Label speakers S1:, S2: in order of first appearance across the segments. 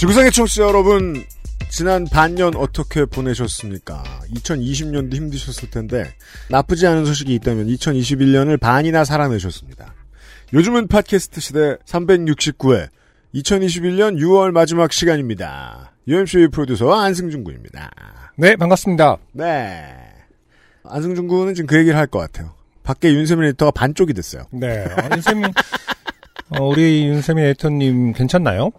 S1: 지구상의 청취자 여러분, 지난 반년 어떻게 보내셨습니까? 2020년도 힘드셨을 텐데, 나쁘지 않은 소식이 있다면 2021년을 반이나 살아내셨습니다. 요즘은 팟캐스트 시대 369회, 2021년 6월 마지막 시간입니다. UMC 프로듀서 안승준 군입니다.
S2: 네, 반갑습니다.
S1: 네. 안승준 군은 지금 그 얘기를 할 것 같아요. 밖에 윤세민 에디터가 반쪽이 됐어요.
S2: 네. 어, 윤세민, 어, 우리 윤세민 에디터님 괜찮나요?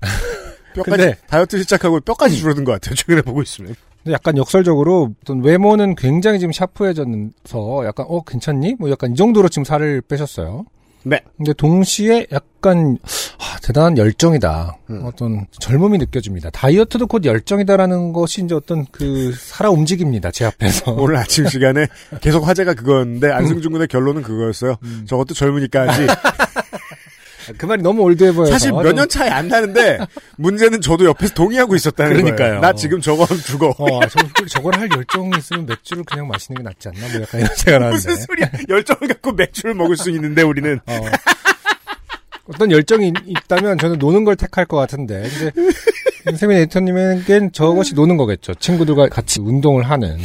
S1: 뼈까지,
S2: 근데-
S1: 다이어트 시작하고 뼈까지 줄어든 것 같아요. 최근에 보고 있으면.
S2: 근데 약간 역설적으로 어떤 외모는 굉장히 지금 샤프해져서 약간 어 괜찮니? 뭐 약간 이 정도로 지금 살을 빼셨어요.
S1: 네.
S2: 근데 동시에 약간 아, 대단한 열정이다.
S1: 음.
S2: 어떤 젊음이 느껴집니다. 다이어트도 곧 열정이다라는 것이 이제 어떤 그 살아 움직입니다. 제 앞에서.
S1: 오늘 아침 시간에 계속 화제가 그거였는데 안승준 군의 결론은 그거였어요.
S2: 음.
S1: 저것도 젊으니까 하지.
S2: 그 말이 너무 올드해 보여서
S1: 사실 몇 년 차이 안 나는데 문제는 저도 옆에서 동의하고 있었다는
S2: 그러니까요.
S1: 거예요. 나 지금 저거 하면 죽어.
S2: 어, 저, 저걸 할 열정이 있으면 맥주를 그냥 마시는 게 낫지 않나? 뭐 약간 이런 생각을 하는데.
S1: 무슨 소리야? 열정을 갖고 맥주를 먹을 수 있는데 우리는
S2: 어. 어떤 열정이 있- 있다면 저는 노는 걸 택할 것 같은데. 근데 윤세민 에디터님에겐 저것이 노는 거겠죠. 친구들과 같이 운동을 하는.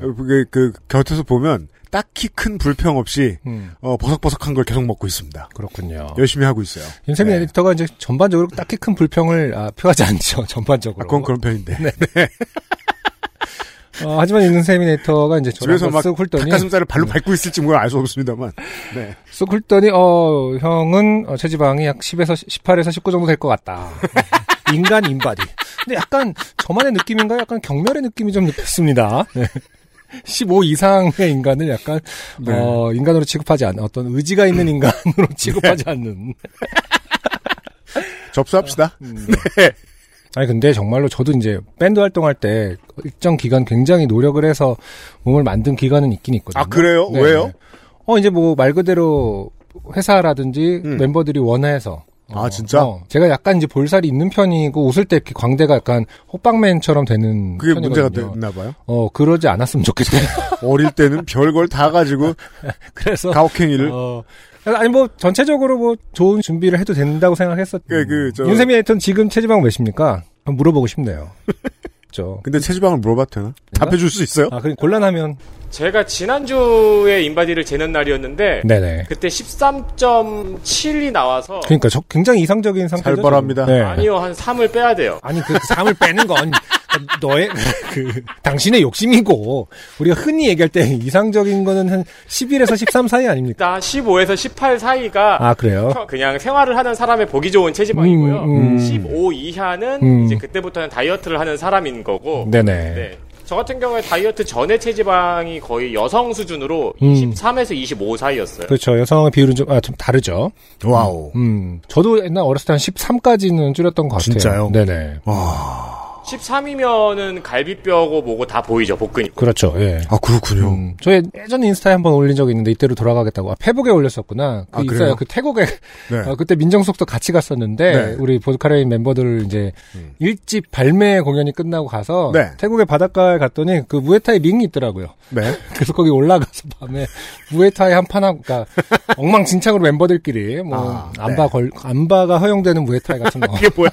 S1: 그, 그 곁에서 보면 딱히 큰 불평 없이
S2: 음,
S1: 어, 버석버석한 걸 계속 먹고 있습니다.
S2: 그렇군요.
S1: 열심히 하고 있어요.
S2: 윤세민
S1: 네.
S2: 에디터가 이제 전반적으로 딱히 큰 불평을 아, 표하지 않죠.
S1: 아,
S2: 전반적으로.
S1: 그건 그런 편인데.
S2: 어, 하지만 윤세민 에디터가 이제
S1: 집에서 막
S2: 쓱 훑더니
S1: 닭가슴살을 발로 밟고 있을지 뭐 알 수 없습니다만. 네.
S2: 쓱 훑더니 어 형은 어, 체지방이 약 10에서 18에서 19 정도 될 것 같다. 인간 인바디. 근데 약간 저만의 느낌인가 약간 경멸의 느낌이 좀 느꼈습니다. 네. 15 이상의 인간을 약간
S1: 네.
S2: 어 인간으로 취급하지 않는 어떤 의지가 있는 인간으로 취급하지 않는.
S1: 접수합시다.
S2: 음, 네. 아니 근데 정말로 저도 이제 밴드 활동할 때 일정 기간 굉장히 노력을 해서 몸을 만든 기간은 있긴 있거든요.
S1: 아, 그래요?
S2: 네.
S1: 왜요?
S2: 어 이제 뭐 말 그대로 회사라든지
S1: 음.
S2: 멤버들이 원해서
S1: 아, 진짜?
S2: 어, 제가 약간 이제 볼살이 있는 편이고 웃을 때 이렇게 광대가 약간 호빵맨처럼 되는
S1: 그게 문제가
S2: 편이거든요.
S1: 됐나 봐요.
S2: 어 그러지 않았으면 좋겠어요.
S1: 어릴 때는 별걸 다 가지고
S2: 그래서
S1: 가혹행위를
S2: 어 아니 뭐 전체적으로 뭐 좋은 준비를 해도 된다고 생각했었.
S1: 그, 그, 저-
S2: 윤세민 에이턴 지금 체지방 몇입니까? 한번 물어보고 싶네요. 그렇죠.
S1: 근데 체지방을 물어봐도 되나? 답해줄 수 있어요?
S2: 아, 그 곤란하면
S3: 제가 지난주에 인바디를 재는 날이었는데
S2: 네네.
S3: 그때 13.7이 나와서
S2: 그러니까 저 굉장히 이상적인 상태죠.
S1: 살벌합니다.
S2: 지금. 네.
S3: 아니요 한 3을 빼야 돼요.
S2: 아니 그 삶을 빼는 건 너의 그 당신의 욕심이고 우리가 흔히 얘기할 때 이상적인 거는 한 11에서 13 사이 아닙니까?
S3: 일단 15에서 18 사이가
S2: 아 그래요?
S3: 그냥 생활을 하는 사람의 보기 좋은 체지방이고요.
S2: 음, 음.
S3: 15 이하는
S2: 음.
S3: 이제 그때부터는 다이어트를 하는 사람인 거고.
S2: 네네.
S3: 네. 저 같은 경우에 다이어트 전에 체지방이 거의 여성 수준으로
S2: 음.
S3: 23에서 25 사이였어요.
S2: 그렇죠. 여성의 비율은 좀, 아, 좀 다르죠.
S1: 와우.
S2: 음. 저도 옛날 어렸을 때 한 13까지는 줄였던 것 같아요.
S1: 진짜요?
S2: 네네.
S1: 와.
S3: 13이면은 갈비뼈고 뭐고 다 보이죠, 복근이.
S2: 그렇죠. 예.
S1: 아, 그렇군요.
S2: 음, 저희 예전에 인스타에 한번 올린 적이 있는데 이때로 돌아가겠다고 아, 페북에 올렸었구나. 그
S1: 아,
S2: 있어요.
S1: 그래요?
S2: 그 태국에
S1: 네.
S2: 어, 그때 민정숙도 같이 갔었는데
S1: 네.
S2: 우리 보드카레인 멤버들 이제
S1: 음.
S2: 일집 발매 공연이 끝나고 가서
S1: 네.
S2: 태국의 바닷가에 갔더니 그 무에타이 링이 있더라고요.
S1: 네.
S2: 그래서 거기 올라가서 밤에 무에타이 한 판 하고 그러니까 엉망진창으로 멤버들끼리 뭐
S1: 아,
S2: 암바
S1: 네.
S2: 걸 암바가 허용되는 무에타이 같은 거
S1: 이게 뭐야?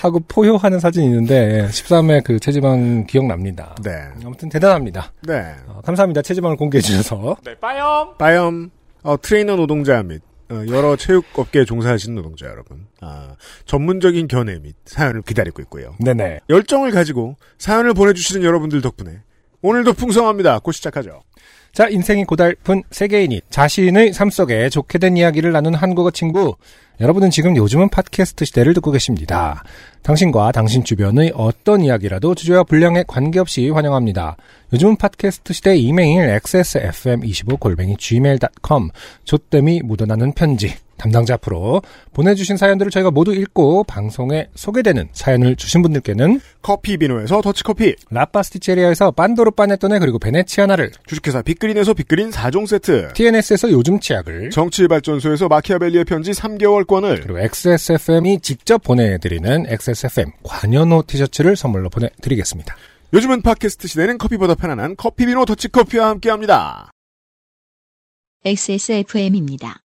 S2: 하고 포효하는 사진이 있는데 13회 그 체지방 기억납니다.
S1: 네.
S2: 아무튼 대단합니다.
S1: 네.
S2: 어, 감사합니다. 체지방을 공개해 주셔서.
S3: 네, 빠염!
S1: 빠염, 어, 트레이너 노동자 및, 어, 여러 체육업계에 종사하시는 노동자 여러분. 아, 전문적인 견해 및 사연을 기다리고 있고요.
S2: 네네.
S1: 열정을 가지고 사연을 보내주시는 여러분들 덕분에 오늘도 풍성합니다. 곧 시작하죠.
S2: 자, 인생이 고달픈 세계인이 자신의 삶 속에 좋게 된 이야기를 나눈 한국어 친구. 여러분은 지금 요즘은 팟캐스트 시대를 듣고 계십니다. 당신과 당신 주변의 어떤 이야기라도 주제와 분량에 관계없이 환영합니다. 요즘은 팟캐스트 시대 이메일 xsfm25골뱅이 gmail.com 조땜이 묻어나는 편지 담당자 앞으로 보내주신 사연들을 저희가 모두 읽고 방송에 소개되는 사연을 주신 분들께는
S1: 커피 비노에서 더치커피,
S2: 라파스티체리아에서 빤도르 빠네토네 그리고 베네치아나를
S1: 주식회사 빅그린에서 빅그린 4종 세트,
S2: TNS에서 요즘 치약을
S1: 정치발전소에서 마키아벨리의 편지 3개월권을
S2: 그리고 XSFM이 직접 보내드리는 XSFM 관여노 티셔츠를 선물로 보내드리겠습니다.
S1: 요즘은 팟캐스트 시대는 커피보다 편안한 커피 비노 더치커피와 함께합니다.
S4: XSFM입니다.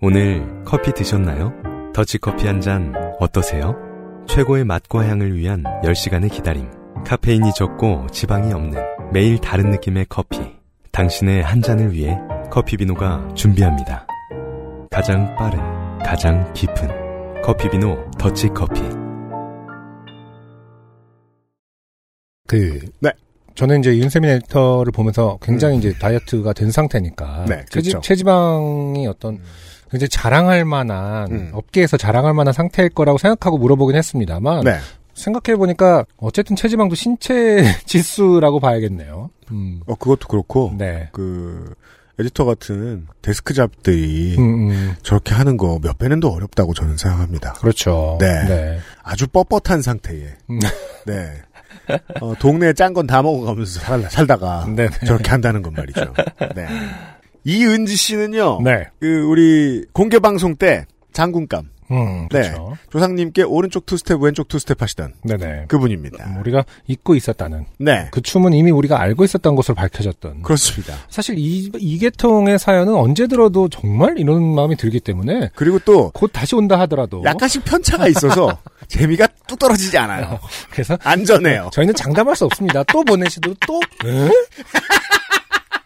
S5: 오늘 커피 드셨나요? 더치커피 한 잔 어떠세요? 최고의 맛과 향을 위한 10시간의 기다림. 카페인이 적고 지방이 없는 매일 다른 느낌의 커피. 당신의 한 잔을 위해 커피비노가 준비합니다. 가장 빠른, 가장 깊은 커피비노 더치커피.
S2: 그
S1: 네.
S2: 저는 이제 윤세민 에디터를 보면서 굉장히 이제 다이어트가 된 상태니까
S1: 네,
S2: 체지,
S1: 그렇죠.
S2: 체지 방이 어떤 굉장히 자랑할 만한
S1: 음.
S2: 업계에서 자랑할 만한 상태일 거라고 생각하고 물어보긴 했습니다만
S1: 네.
S2: 생각해 보니까 어쨌든 체지방도 신체 지수라고 봐야겠네요. 음.
S1: 어, 그것도 그렇고,
S2: 네.
S1: 그, 에디터 같은 데스크 잡들이
S2: 음, 음.
S1: 저렇게 하는 거 몇 배는 더 어렵다고 저는 생각합니다.
S2: 그렇죠.
S1: 네. 아주 뻣뻣한 상태에.
S2: 음.
S1: 네. 어, 동네에 짠 건 다 먹어가면서 살, 살다가
S2: 네.
S1: 저렇게 한다는 건 말이죠. 네. 이은지 씨는요.
S2: 네.
S1: 그 우리 공개 방송 때 장군감
S2: 음,
S1: 네.
S2: 그렇죠.
S1: 조상님께 오른쪽 투스텝 왼쪽 투스텝 하시던
S2: 네네.
S1: 그분입니다.
S2: 음, 우리가 잊고 있었다는
S1: 네.
S2: 그 춤은 이미 우리가 알고 있었던 것으로 밝혀졌던.
S1: 그렇습니다.
S2: 사실 이, 이 계통의 사연은 언제 들어도 정말 이런 마음이 들기 때문에
S1: 그리고 또
S2: 곧 다시 온다 하더라도
S1: 약간씩 편차가 있어서 재미가 뚝 떨어지지 않아요.
S2: 그래서
S1: 안전해요.
S2: 저희는 장담할 수 없습니다. 또 보내시도 또 에?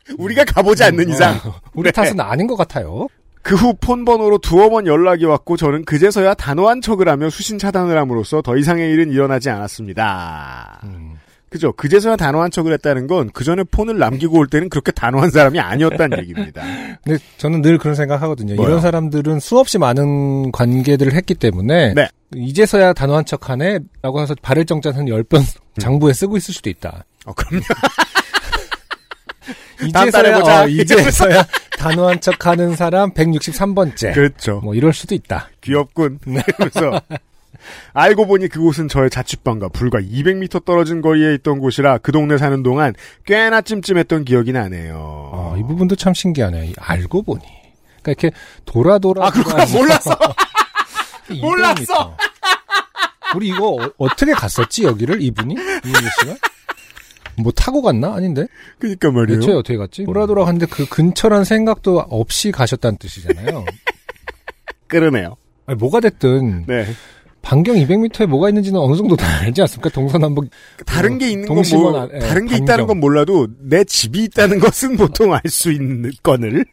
S1: 우리가 가보지 않는 이상
S2: 어, 우리 탓은 아닌 것 같아요.
S1: 그 후 폰 번호로 두어 번 연락이 왔고 저는 그제서야 단호한 척을 하며 수신 차단을 함으로써 더 이상의 일은 일어나지 않았습니다.
S2: 음.
S1: 그죠? 그제서야 단호한 척을 했다는 건 그 전에 폰을 남기고 올 때는 그렇게 단호한 사람이 아니었다는 얘기입니다.
S2: 근데 저는 늘 그런 생각하거든요.
S1: 뭐요?
S2: 이런 사람들은 수없이 많은 관계들을 했기 때문에
S1: 네.
S2: 이제서야 단호한 척하네 라고 해서 발을 정자는 10번 장부에 쓰고 있을 수도 있다.
S1: 어, 그럼요. 다음 달에 보자.
S2: 어, 이제서야 단호한 척하는 사람 163번째.
S1: 그렇죠.
S2: 뭐 이럴 수도 있다.
S1: 귀엽군. 그래서 알고 보니 그곳은 저의 자취방과 불과 200m 떨어진 거리에 있던 곳이라 그 동네 사는 동안 꽤나 찜찜했던 기억이 나네요.
S2: 어, 이 부분도 참 신기하네. 이 알고 보니. 그러니까 이렇게 돌아 돌아.
S1: 아, 그렇구나. 몰랐어. 몰랐어.
S2: 우리 이거 어, 떻게 갔었지 여기를 이분이 이은희 씨가? 뭐 타고 갔나? 아닌데?
S1: 그니까 말이에요.
S2: 대체 어떻게 갔지? 돌아 돌아 갔는데 그 근처란 생각도 없이 가셨다는 뜻이잖아요.
S1: 그러네요.
S2: 아니, 뭐가 됐든
S1: 네.
S2: 반경 200m에 뭐가 있는지는 어느 정도 다 알지 않습니까? 동서남북
S1: 다른 게 있는 건 뭐,
S2: 안- 예,
S1: 다른 게
S2: 반경.
S1: 있다는 건 몰라도 내 집이 있다는 것은 보통 알 수 있는 건을.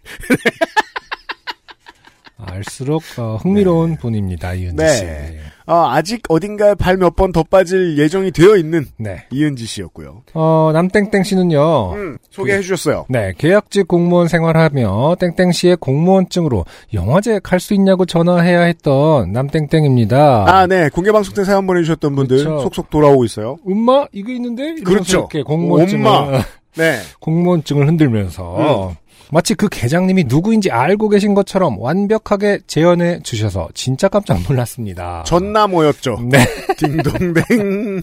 S2: 알수록 어, 흥미로운 분입니다. 이은지
S1: 네.
S2: 씨. 예.
S1: 어, 아직 어딘가에 발 몇 번 더 빠질 예정이 되어 있는
S2: 네.
S1: 이은지 씨였고요.
S2: 어, 남땡땡 씨는요.
S1: 음, 소개해 주셨어요.
S2: 네, 계약직 공무원 생활하며 땡땡 씨의 공무원증으로 영화제 갈 수 있냐고 전화해야 했던 남땡땡입니다.
S1: 아, 네. 공개방송 때 사연 보내주셨던 분들
S2: 그렇죠.
S1: 속속 돌아오고 있어요.
S2: 엄마 이거 있는데
S1: 그렇죠.
S2: 이렇게 공무원증을
S1: 엄마. 네.
S2: 공무원증을 흔들면서
S1: 음.
S2: 마치 그 계장님이 누구인지 알고 계신 것처럼 완벽하게 재현해 주셔서 진짜 깜짝 놀랐습니다.
S1: 전남호였죠.
S2: 네.
S1: 딩동댕.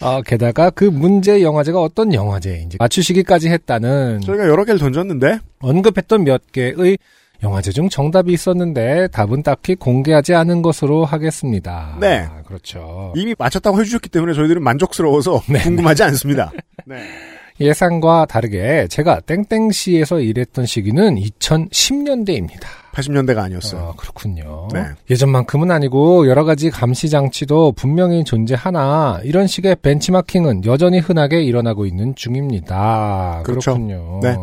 S2: 아, 게다가 그 문제 영화제가 어떤 영화제인지 맞추시기까지 했다는
S1: 저희가 여러 개를 던졌는데,
S2: 언급했던 몇 개의 영화제 중 정답이 있었는데 답은 딱히 공개하지 않은 것으로 하겠습니다.
S1: 네.
S2: 아, 그렇죠.
S1: 이미 맞췄다고 해주셨기 때문에 저희들은 만족스러워서
S2: 네.
S1: 궁금하지 않습니다. 네.
S2: 예상과 다르게 제가 땡땡시에서 일했던 시기는 2010년대입니다.
S1: 80년대가 아니었어요.
S2: 아, 그렇군요.
S1: 네.
S2: 예전만큼은 아니고 여러 가지 감시 장치도 분명히 존재하나 이런 식의 벤치마킹은 여전히 흔하게 일어나고 있는 중입니다.
S1: 그렇죠.
S2: 군요
S1: 네.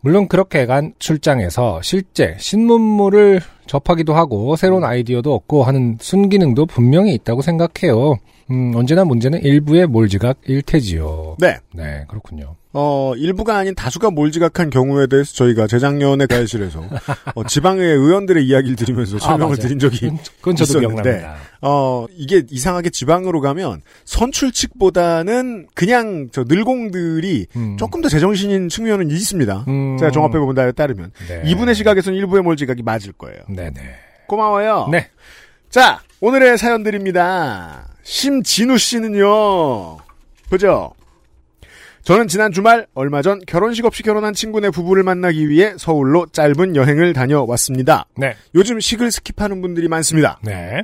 S2: 물론 그렇게 간 출장에서 실제 신문물을 접하기도 하고 새로운 아이디어도 얻고 하는 순기능도 분명히 있다고 생각해요. 음, 언제나 문제는 일부의 몰지각 일테지요.
S1: 네.
S2: 네, 그렇군요.
S1: 어, 일부가 아닌 다수가 몰지각한 경우에 대해서 저희가 재작년에 가야실에서 어, 지방의 의원들의 이야기를 들으면서 설명을
S2: 아.
S1: 드린 적이
S2: 그건 저도
S1: 있었는데. 어, 이게 이상하게 지방으로 가면 선출 측보다는 그냥 저 늘공들이
S2: 음.
S1: 조금 더 제정신인 측면은 있습니다.
S2: 음.
S1: 제가 종합해본 바에 따르면.
S2: 네.
S1: 이분의 시각에서는 일부의 몰지각이 맞을 거예요.
S2: 네네.
S1: 고마워요.
S2: 네.
S1: 자, 오늘의 사연들입니다. 심진우 씨는요. 보죠. 저는 지난 주말 얼마 전 결혼식 없이 결혼한 친구네 부부를 만나기 위해 서울로 짧은 여행을 다녀왔습니다.
S2: 네.
S1: 요즘 식을 skip하는 분들이 많습니다.
S2: 네.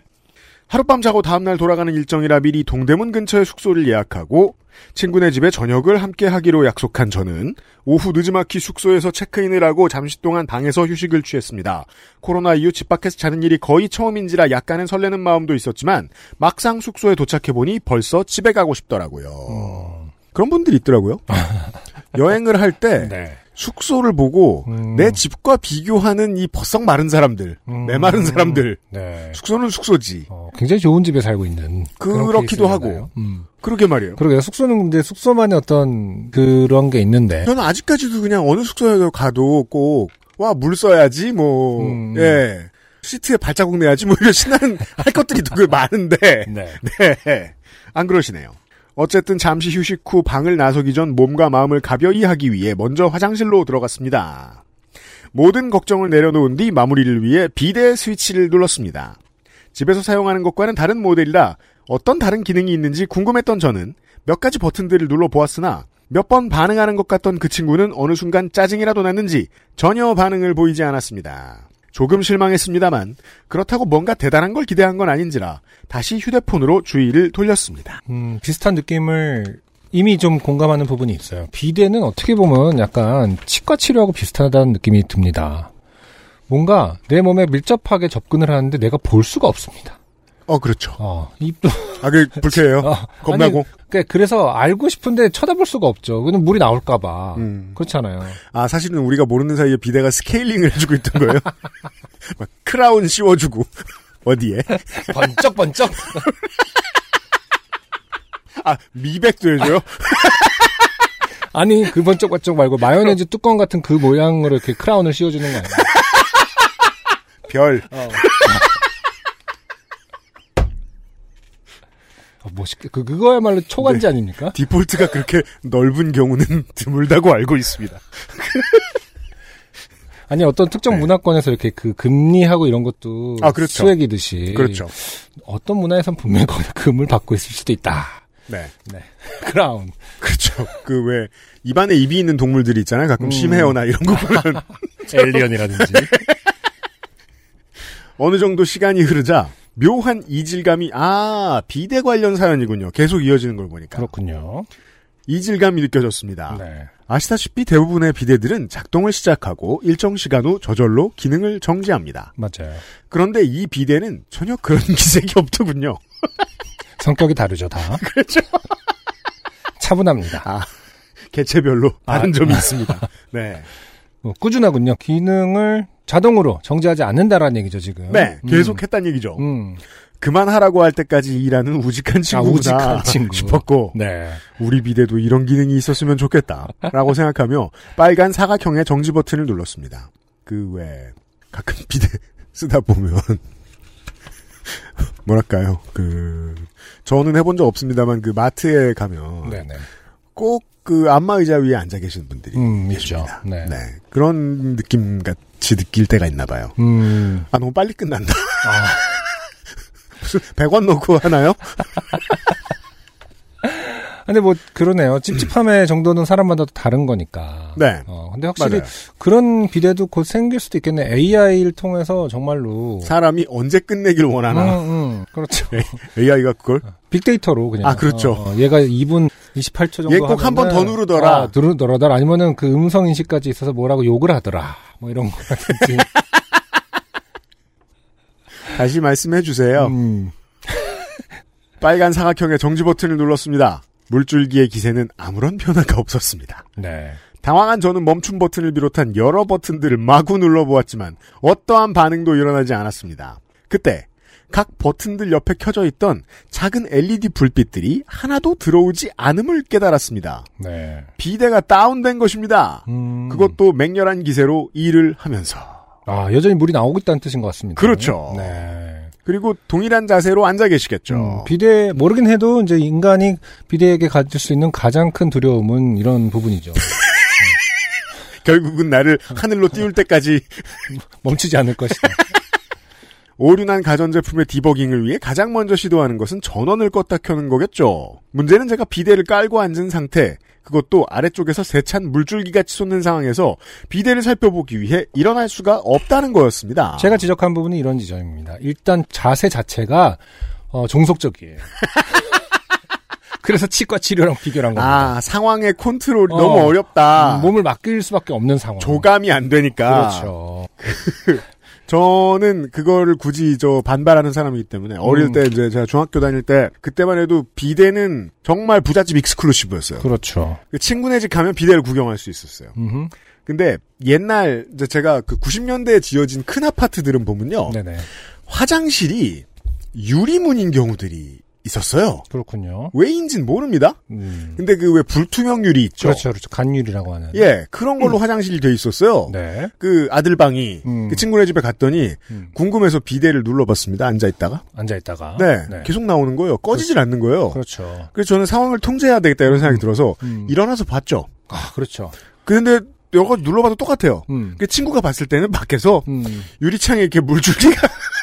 S1: 하룻밤 자고 다음날 돌아가는 일정이라 미리 동대문 근처에 숙소를 예약하고 친구네 집에 저녁을 함께 하기로 약속한 저는 오후 늦지막히 숙소에서 체크인을 하고 잠시 동안 방에서 휴식을 취했습니다. 코로나 이후 집 밖에서 자는 일이 거의 처음인지라 약간은 설레는 마음도 있었지만 막상 숙소에 도착해보니 벌써 집에 가고 싶더라고요. 그런 분들이 있더라고요. 여행을 할때
S2: 네.
S1: 숙소를 보고
S2: 음.
S1: 내 집과 비교하는 이 버썩 마른 사람들,
S2: 음.
S1: 메마른 사람들,
S2: 네.
S1: 숙소는 숙소지.
S2: 어, 굉장히 좋은 집에 살고 있는
S1: 그렇기도. 하고.
S2: 음.
S1: 그러게 말이에요.
S2: 그러게요. 숙소는 근데 숙소만의 어떤 그런 게 있는데.
S1: 저는 아직까지도 그냥 어느 숙소에 가도 꼭, 와, 물 써야지, 뭐,
S2: 음.
S1: 예. 시트에 발자국 내야지, 뭐, 이런 신나는 할 것들이 되게 많은데,
S2: 네.
S1: 네. 안 그러시네요. 어쨌든 잠시 휴식 후 방을 나서기 전 몸과 마음을 가벼이 하기 위해 먼저 화장실로 들어갔습니다. 모든 걱정을 내려놓은 뒤 마무리를 위해 비데 스위치를 눌렀습니다. 집에서 사용하는 것과는 다른 모델이라 어떤 다른 기능이 있는지 궁금했던 저는 몇 가지 버튼들을 눌러보았으나 몇 번 반응하는 것 같던 그 친구는 어느 순간 짜증이라도 났는지 전혀 반응을 보이지 않았습니다. 조금 실망했습니다만 그렇다고 뭔가 대단한 걸 기대한 건 아닌지라 다시 휴대폰으로 주의를 돌렸습니다.
S2: 음, 비슷한 느낌을 이미 좀 공감하는 부분이 있어요. 비대는 어떻게 보면 약간 치과 치료하고 비슷하다는 느낌이 듭니다. 뭔가 내 몸에 밀접하게 접근을 하는데 내가 볼 수가 없습니다.
S1: 어 그렇죠.
S2: 어, 입도
S1: 아 그 불쾌해요.
S2: 어,
S1: 겁나고.
S2: 아니, 그러니까 그래서 알고 싶은데 쳐다볼 수가 없죠. 그는 물이 나올까봐.
S1: 음.
S2: 그렇잖아요.
S1: 아 사실은 우리가 모르는 사이에 비대가 스케일링을 해주고 있던 거예요. 막 크라운 씌워주고 어디에?
S2: 번쩍번쩍.
S1: 아 미백도 해줘요.
S2: 아니 그 번쩍번쩍 말고 마요네즈 뚜껑 같은 그 모양으로 이렇게 크라운을 씌워주는 거 아니에요?
S1: 별.
S2: 어, 멋있게 그 그거야말로 초간지
S1: 네.
S2: 아닙니까?
S1: 디폴트가 그렇게 넓은 경우는 드물다고 알고 있습니다.
S2: 아니 어떤 특정
S1: 네.
S2: 문화권에서 이렇게 그 금리하고 이런 것도
S1: 아, 그렇죠.
S2: 수액이듯이
S1: 그렇죠.
S2: 어떤 문화에선 분명히 금을 받고 있을 수도 있다.
S1: 네.
S2: 크라운.
S1: 그렇죠. 그 왜 입안에 입이 있는 동물들이 있잖아요. 가끔
S2: 음.
S1: 심해요나 이런 거 보면
S2: 엘리언이라든지.
S1: 어느 정도 시간이 흐르자 묘한 이질감이 아 비대 관련 사연이군요. 계속 이어지는 걸 보니까
S2: 그렇군요.
S1: 이질감이 느껴졌습니다.
S2: 네.
S1: 아시다시피 대부분의 비대들은 작동을 시작하고 일정 시간 후 저절로 기능을 정지합니다.
S2: 맞아요.
S1: 그런데 이 비대는 전혀 그런 기색이 없더군요.
S2: 성격이 다르죠, 다.
S1: 그렇죠.
S2: 차분합니다.
S1: 아, 개체별로 다른
S2: 아.
S1: 점이 있습니다. 네.
S2: 뭐 꾸준하군요. 기능을 자동으로 정지하지 않는다라는 얘기죠, 지금.
S1: 네,
S2: 음.
S1: 계속 했다는 얘기죠.
S2: 음.
S1: 그만하라고 할 때까지 일하는 우직한 친구구나
S2: 우직한 친구.
S1: 싶었고
S2: 네.
S1: 우리 비대도 이런 기능이 있었으면 좋겠다라고 생각하며 빨간 사각형의 정지 버튼을 눌렀습니다. 그 왜 가끔 비대 쓰다 보면 뭐랄까요 그 저는 해본 적 없습니다만 그 마트에 가면
S2: 네네.
S1: 꼭 그 안마 의자 위에 앉아 계신 분들이
S2: 음.
S1: 계십니다.
S2: 네.
S1: 네 그런 느낌 같이 느낄 때가 있나 봐요.
S2: 음.
S1: 아 너무 빨리 끝난다.
S2: 아,
S1: 무슨 100원 넣고 하나요?
S2: 근데 뭐 그러네요. 찝찝함의 정도는 사람마다 다른 거니까.
S1: 네.
S2: 어, 근데 확실히
S1: 맞아요.
S2: 그런 비대도 곧 생길 수도 있겠네. AI를 통해서 정말로.
S1: 사람이 언제 끝내길 원하나.
S2: 응, 응. 그렇죠.
S1: AI가 그걸
S2: 빅데이터로 그냥.
S1: 아, 그렇죠.
S2: 어, 어, 얘가 2분 28초 정도.
S1: 얘 꼭 한 번더
S2: 하면은
S1: 누르더라.
S2: 아, 누르더라. 아니면은 그 음성 인식까지 있어서 뭐라고 욕을 하더라. 뭐 이런 거라든지.
S1: 다시 말씀해 주세요.
S2: 음,
S1: 빨간 사각형의 정지 버튼을 눌렀습니다. 물줄기의 기세는 아무런 변화가 없었습니다.
S2: 네.
S1: 당황한 저는 멈춤 버튼을 비롯한 여러 버튼들을 마구 눌러보았지만 어떠한 반응도 일어나지 않았습니다. 그때 각 버튼들 옆에 켜져 있던 작은 LED 불빛들이 하나도 들어오지 않음을 깨달았습니다.
S2: 네.
S1: 비대가 다운된 것입니다.
S2: 음.
S1: 그것도 맹렬한 기세로 일을 하면서.
S2: 아, 여전히 물이 나오고 있다는 뜻인 것 같습니다.
S1: 그렇죠.
S2: 네.
S1: 그리고 동일한 자세로 앉아 계시겠죠.
S2: 음, 비대, 모르긴 해도 이제 인간이 비대에게 가질 수 있는 가장 큰 두려움은 이런 부분이죠.
S1: 결국은 나를 하늘로 띄울 때까지
S2: 멈추지 않을 것이다.
S1: 오류난 가전제품의 디버깅을 위해 가장 먼저 시도하는 것은 전원을 껐다 켜는 거겠죠. 문제는 제가 비대를 깔고 앉은 상태, 그것도 아래쪽에서 세찬 물줄기같이 솟는 상황에서 비대를 살펴보기 위해 일어날 수가 없다는 거였습니다.
S2: 제가 지적한 부분이 이런 지점입니다. 일단 자세 자체가 어, 종속적이에요. 그래서 치과 치료랑 비교한 겁니다.
S1: 아, 상황의 컨트롤이
S2: 어.
S1: 너무 어렵다.
S2: 음, 몸을 맡길 수밖에 없는 상황.
S1: 조감이 안 되니까.
S2: 그렇죠.
S1: 저는 그거를 굳이 저 반발하는 사람이기 때문에 어릴
S2: 음.
S1: 때 이제 제가 중학교 다닐 때 그때만 해도 비대는 정말 부잣집 익스클루시브였어요.
S2: 그렇죠.
S1: 그 친구네 집 가면 비대를 구경할 수 있었어요.
S2: 음흠.
S1: 근데 옛날 이제 제가 그 90년대에 지어진 큰 아파트들은 보면요.
S2: 네네.
S1: 화장실이 유리문인 경우들이 있었어요.
S2: 그렇군요.
S1: 왜인진 모릅니다.
S2: 음.
S1: 근데 그 왜 불투명 유리 있죠.
S2: 그렇죠, 그렇죠. 간유리라고 하는.
S1: 예, 그런 걸로 화장실이 돼 있었어요.
S2: 네.
S1: 그 아들 방이
S2: 음.
S1: 그 친구네 집에 갔더니
S2: 음.
S1: 궁금해서 비대를 눌러봤습니다. 앉아 있다가.
S2: 앉아 있다가.
S1: 네, 계속 나오는 거예요. 꺼지질 않는 거예요.
S2: 그렇죠.
S1: 그래서 저는 상황을 통제해야 되겠다 이런 생각이 들어서
S2: 음.
S1: 일어나서 봤죠.
S2: 아, 그렇죠.
S1: 근데 여러 가지 눌러봐도 똑같아요.
S2: 음.
S1: 그 친구가 봤을 때는 밖에서
S2: 음.
S1: 유리창에 이렇게 물줄기가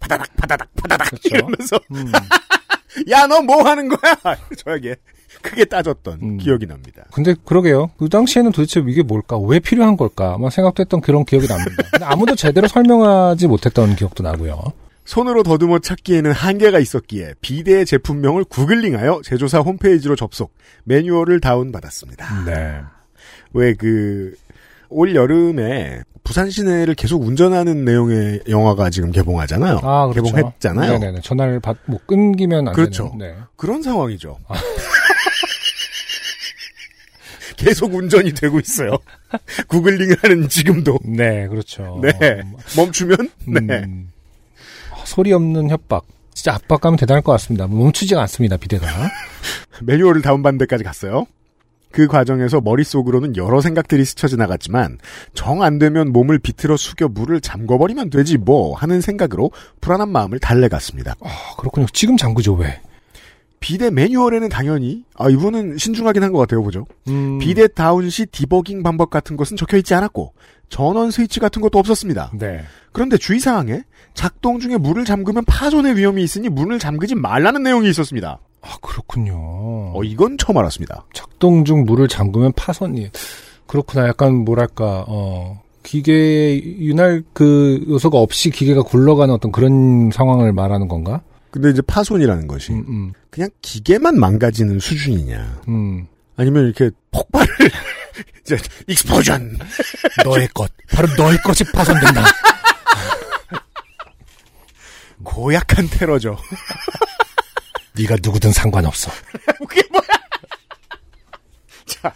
S1: 파다닥 파다닥 파다닥
S2: 그렇죠.
S1: 이러면서
S2: 음.
S1: 야 너 뭐 하는 거야? 저에게 크게 따졌던
S2: 음.
S1: 기억이 납니다.
S2: 근데 그러게요. 그 당시에는 도대체 이게 뭘까? 왜 필요한 걸까? 막 생각했던 그런 기억이 납니다. 아무도 제대로 설명하지 못했던 기억도 나고요.
S1: 손으로 더듬어 찾기에는 한계가 있었기에 비대의 제품명을 구글링하여 제조사 홈페이지로 접속, 매뉴얼을 다운받았습니다.
S2: 네.
S1: 왜 그 올 여름에 부산 시내를 계속 운전하는 내용의 영화가 지금 개봉하잖아요.
S2: 아, 그렇죠.
S1: 개봉했잖아요.
S2: 네네네. 전화를 받, 뭐 끊기면 안
S1: 그렇죠.
S2: 되는. 네.
S1: 그런 상황이죠. 계속 운전이 되고 있어요. 구글링을 하는 지금도.
S2: 네, 그렇죠.
S1: 네. 멈추면 네.
S2: 음, 아, 소리 없는 협박. 진짜 압박감이 대단할 것 같습니다. 멈추지가 않습니다, 비대가.
S1: 매뉴얼을 다운받는 데까지 갔어요. 그 과정에서 머릿속으로는 여러 생각들이 스쳐 지나갔지만 정 안 되면 몸을 비틀어 숙여 물을 잠궈버리면 되지 뭐 하는 생각으로 불안한 마음을 달래갔습니다.
S2: 아, 그렇군요. 지금 장구죠, 왜?
S1: 비대 매뉴얼에는 당연히 아 이분은 신중하긴 한 것 같아요 보죠.
S2: 음,
S1: 비대 다운 시 디버깅 방법 같은 것은 적혀 있지 않았고 전원 스위치 같은 것도 없었습니다.
S2: 네.
S1: 그런데 주의 사항에 작동 중에 물을 잠그면 파손의 위험이 있으니 문을 잠그지 말라는 내용이 있었습니다.
S2: 아, 그렇군요.
S1: 어 이건 처음 알았습니다.
S2: 작동 중 물을 잠그면 파손이 그렇구나. 약간 뭐랄까 어 기계 윤활 그 요소가 없이 기계가 굴러가는 어떤 그런 상황을 말하는 건가?
S1: 근데 이제 파손이라는 것이
S2: 음, 음,
S1: 그냥 기계만 망가지는 수준이냐
S2: 음.
S1: 아니면 이렇게 폭발을 이제 익스포전
S2: 너의 것, 바로 너의 것이 파손된다.
S1: 고약한 테러죠.
S2: 네가 누구든 상관없어.
S1: 그게 뭐야? 자,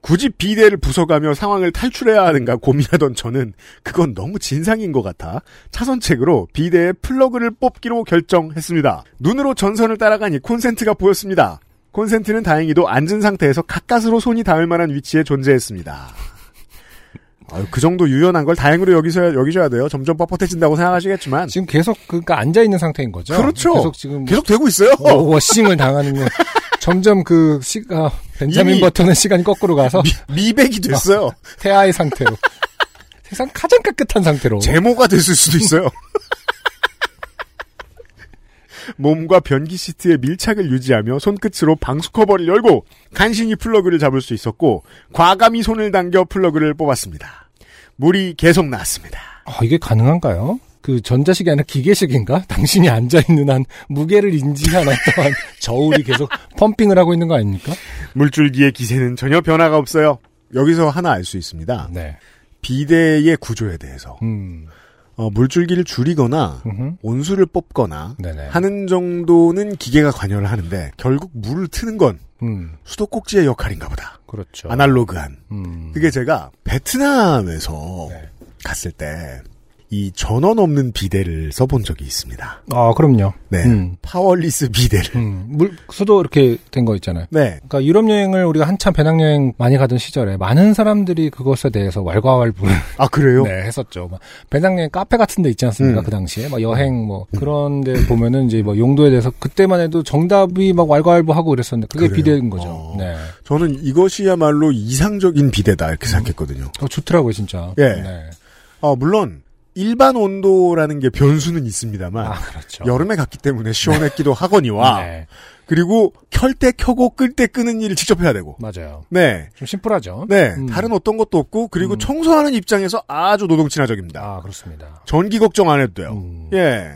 S1: 굳이 비데를 부숴가며 상황을 탈출해야 하는가 고민하던 저는 그건 너무 진상인 것 같아 차선책으로 비데의 플러그를 뽑기로 결정했습니다. 눈으로 전선을 따라가니 콘센트가 보였습니다. 콘센트는 다행히도 앉은 상태에서 가까스로 손이 닿을 만한 위치에 존재했습니다. 아유, 그 정도 유연한 걸 다행으로 여기서 여기셔야 돼요. 점점 뻣뻣해진다고 생각하시겠지만
S2: 지금 계속 그니까 앉아 있는 상태인 거죠.
S1: 그렇죠.
S2: 계속 지금
S1: 계속 되고 있어요.
S2: 어, 워싱을 당하는 거. 점점 그 시, 아, 벤자민 버튼은 시간이 거꾸로 가서
S1: 미 백이 됐어요.
S2: 태아의 상태로. 세상 가장 깨끗한 상태로.
S1: 제모가 됐을 수도 있어요. 몸과 변기 시트의 밀착을 유지하며 손끝으로 방수 커버를 열고 간신히 플러그를 잡을 수 있었고 과감히 손을 당겨 플러그를 뽑았습니다. 물이 계속 나왔습니다.
S2: 아, 이게 가능한가요? 그 전자식이 아니라 기계식인가? 당신이 앉아있는 한 무게를 인지한 어떠한 저울이 계속 pumping을 하고 있는 거 아닙니까?
S1: 물줄기의 기세는 전혀 변화가 없어요. 여기서 하나 알 수 있습니다.
S2: 네.
S1: 비데의 구조에 대해서
S2: 음.
S1: 어, 물줄기를 줄이거나
S2: 음흠.
S1: 온수를 뽑거나
S2: 네네.
S1: 하는 정도는 기계가 관여를 하는데 결국 물을 트는 건
S2: 음.
S1: 수도꼭지의 역할인가 보다.
S2: 그렇죠.
S1: 아날로그한.
S2: 음.
S1: 그게 제가 베트남에서
S2: 네.
S1: 갔을 때 이 전원 없는 비데를 써본 적이 있습니다.
S2: 아, 그럼요.
S1: 네.
S2: 음.
S1: 파월리스 비데를.
S2: 음. 물, 수도 이렇게 된 거 있잖아요.
S1: 네.
S2: 그러니까 유럽 여행을 우리가 한참 배낭여행 많이 가던 시절에 많은 사람들이 그것에 대해서 왈가왈부를
S1: 아, 그래요?
S2: 네, 했었죠. 막 배낭여행 카페 같은 데 있지 않습니까?
S1: 음.
S2: 그 당시에. 막 여행 뭐 그런 데 보면은 이제 뭐 용도에 대해서 그때만 해도 정답이 막 왈가왈부하고 그랬었는데 그게
S1: 그래요?
S2: 비대인 거죠.
S1: 어.
S2: 네.
S1: 저는 이것이야말로 이상적인 비데다 이렇게 생각했거든요.
S2: 어, 좋더라고요, 진짜.
S1: 예.
S2: 네.
S1: 아, 물론 일반 온도라는 게 변수는 있습니다만
S2: 아, 그렇죠.
S1: 여름에 갔기 때문에 시원했기도 하거니와
S2: 네.
S1: 그리고 켤 때 켜고 끌 때 끄는 일을 직접 해야 되고
S2: 맞아요.
S1: 네.
S2: 좀 심플하죠.
S1: 네.
S2: 음.
S1: 다른 어떤 것도 없고 그리고
S2: 음.
S1: 청소하는 입장에서 아주 노동 친화적입니다.
S2: 아, 그렇습니다.
S1: 전기 걱정 안 해도 돼요.
S2: 음.
S1: 예.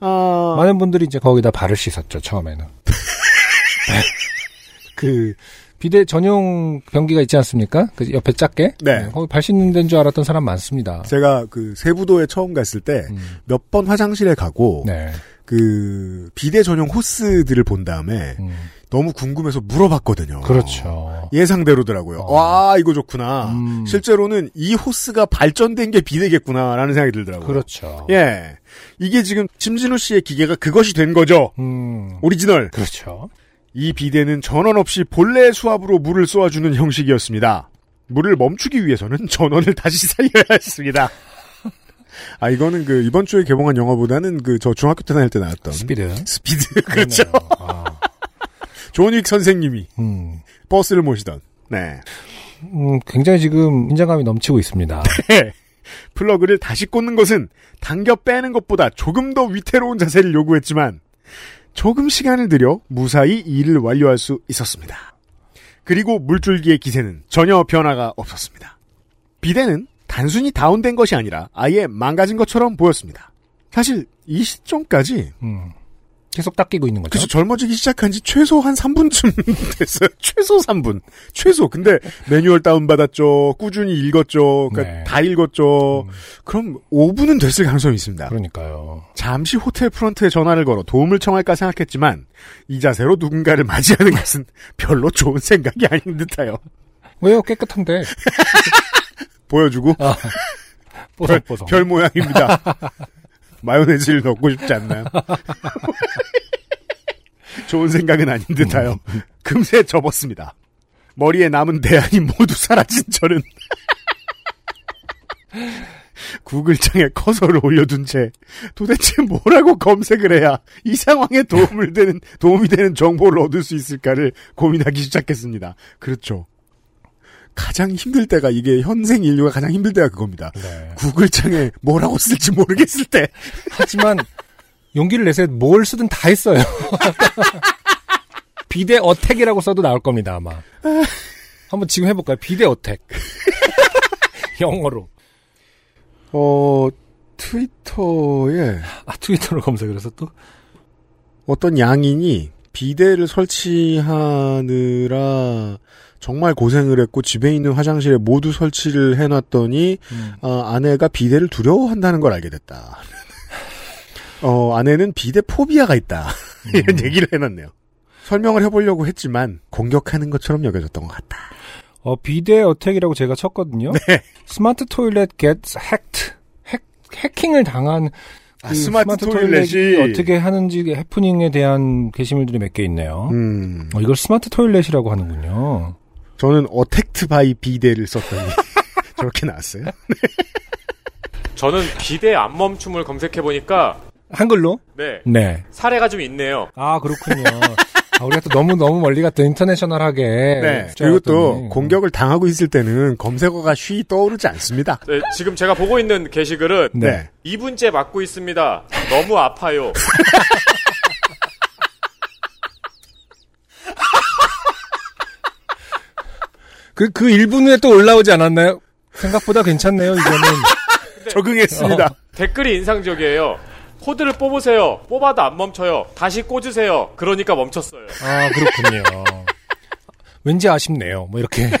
S1: 아,
S2: 많은 분들이 이제 거기다 발을 씻었죠, 처음에는. 그, 비데 전용 변기가 있지 않습니까? 그 옆에 작게?
S1: 네.
S2: 거기 발 씻는 데인 줄 알았던 사람 많습니다.
S1: 제가 그 세부도에 처음 갔을 때몇
S2: 음.
S1: 번 화장실에 가고
S2: 네.
S1: 그 비데 전용 호스들을 본 다음에
S2: 음.
S1: 너무 궁금해서 물어봤거든요.
S2: 그렇죠.
S1: 예상대로더라고요.
S2: 어.
S1: 와 이거 좋구나.
S2: 음.
S1: 실제로는 이 호스가 발전된 게 비데겠구나라는 생각이 들더라고요.
S2: 그렇죠.
S1: 예, 이게 지금 심진우 씨의 기계가 그것이 된 거죠.
S2: 음.
S1: 오리지널.
S2: 그렇죠.
S1: 이 비데는 전원 없이 본래 수압으로 물을 쏘아주는 형식이었습니다. 물을 멈추기 위해서는 전원을 다시 살려야 했습니다. 아 이거는 그 이번 주에 개봉한 영화보다는 그 저 중학교 때 다닐 때 나왔던
S2: 스피드.
S1: 스피드 그렇죠.
S2: 아.
S1: 존윅 선생님이
S2: 음.
S1: 버스를 모시던 네
S2: 음, 굉장히 지금 긴장감이 넘치고 있습니다.
S1: 플러그를 다시 꽂는 것은 당겨 빼는 것보다 조금 더 위태로운 자세를 요구했지만 조금 시간을 들여 무사히 일을 완료할 수 있었습니다. 그리고 물줄기의 기세는 전혀 변화가 없었습니다. 비대는 단순히 다운된 것이 아니라 아예 망가진 것처럼 보였습니다. 사실 이 시점까지
S2: 음. 계속 닦이고 있는 거죠.
S1: 그래서 젊어지기 시작한 지 최소 한 3분쯤 됐어요. 최소 3분. 최소. 근데 매뉴얼 다운받았죠. 꾸준히 읽었죠. 그러니까
S2: 네.
S1: 다 읽었죠.
S2: 음.
S1: 그럼 5분은 됐을 가능성이 있습니다.
S2: 그러니까요.
S1: 잠시 호텔 프런트에 전화를 걸어 도움을 청할까 생각했지만 이 자세로 누군가를 맞이하는 것은 별로 좋은 생각이 아닌 듯해요.
S2: 왜요? 깨끗한데.
S1: 보여주고
S2: 아.
S1: 별,
S2: 뽀송뽀송.
S1: 별 모양입니다. 마요네즈를 넣고 싶지 않나요? 좋은 생각은 아닌 듯하여 금세 접었습니다. 머리에 남은 대안이 모두 사라진 저는 구글창에 커서를 올려둔 채 도대체 뭐라고 검색을 해야 이 상황에 도움을 되는 도움이 되는 정보를 얻을 수 있을까를 고민하기 시작했습니다. 그렇죠. 가장 힘들 때가 이게 현생 인류가 가장 힘들 때가 그겁니다.
S2: 네.
S1: 구글창에 뭐라고 쓸지 모르겠을 때
S2: 하지만 용기를 내서 뭘 쓰든 다 했어요. 비대 어택이라고 써도 나올 겁니다 아마. 한번 지금 해볼까요? 비대 어택. 영어로.
S1: 어 트위터에
S2: 아 트위터로 검색을 해서 또.
S1: 어떤 양인이 비데를 설치하느라 정말 고생을 했고 집에 있는 화장실에 모두 설치를 해놨더니
S2: 음.
S1: 어, 아내가 비데를 두려워한다는 걸 알게 됐다. 어, 아내는 비데 포비아가 있다. 이런 얘기를 해놨네요. 설명을 해보려고 했지만 공격하는 것처럼 여겨졌던 것 같다.
S2: 어 비데 attack이라고 제가 쳤거든요.
S1: 네.
S4: Smart toilet gets hacked. Hack, 해킹을 당한
S1: 아,
S4: 그
S1: smart toilet이
S4: 어떻게 하는지 해프닝에 대한 게시물들이 몇 개 있네요.
S1: 음,
S4: 어, 이걸 smart toilet이라고 하는군요.
S1: 저는 attacked by bidet를 썼더니 저렇게 나왔어요.
S3: 저는 비데 안 멈춤을 검색해 보니까
S4: 한글로?
S3: 네
S4: 네.
S3: 사례가 좀 있네요.
S4: 아 그렇군요. 아, 우리가 또 너무 너무 멀리 갔다 인터내셔널하게.
S1: 네. 그리고 또 공격을 당하고 있을 때는 검색어가 쉬 떠오르지 않습니다.
S3: 네, 지금 제가 보고 있는 게시글은
S1: 네.
S3: 2분째 맞고 있습니다. 너무 아파요.
S4: 그, 그 1분 후에 또 올라오지 않았나요? 생각보다 괜찮네요, 이거는.
S1: 적응했습니다.
S3: 댓글이 인상적이에요. 코드를 뽑으세요. 뽑아도 안 멈춰요. 다시 꽂으세요. 그러니까 멈췄어요.
S4: 아, 그렇군요. 왠지 아쉽네요. 뭐 이렇게.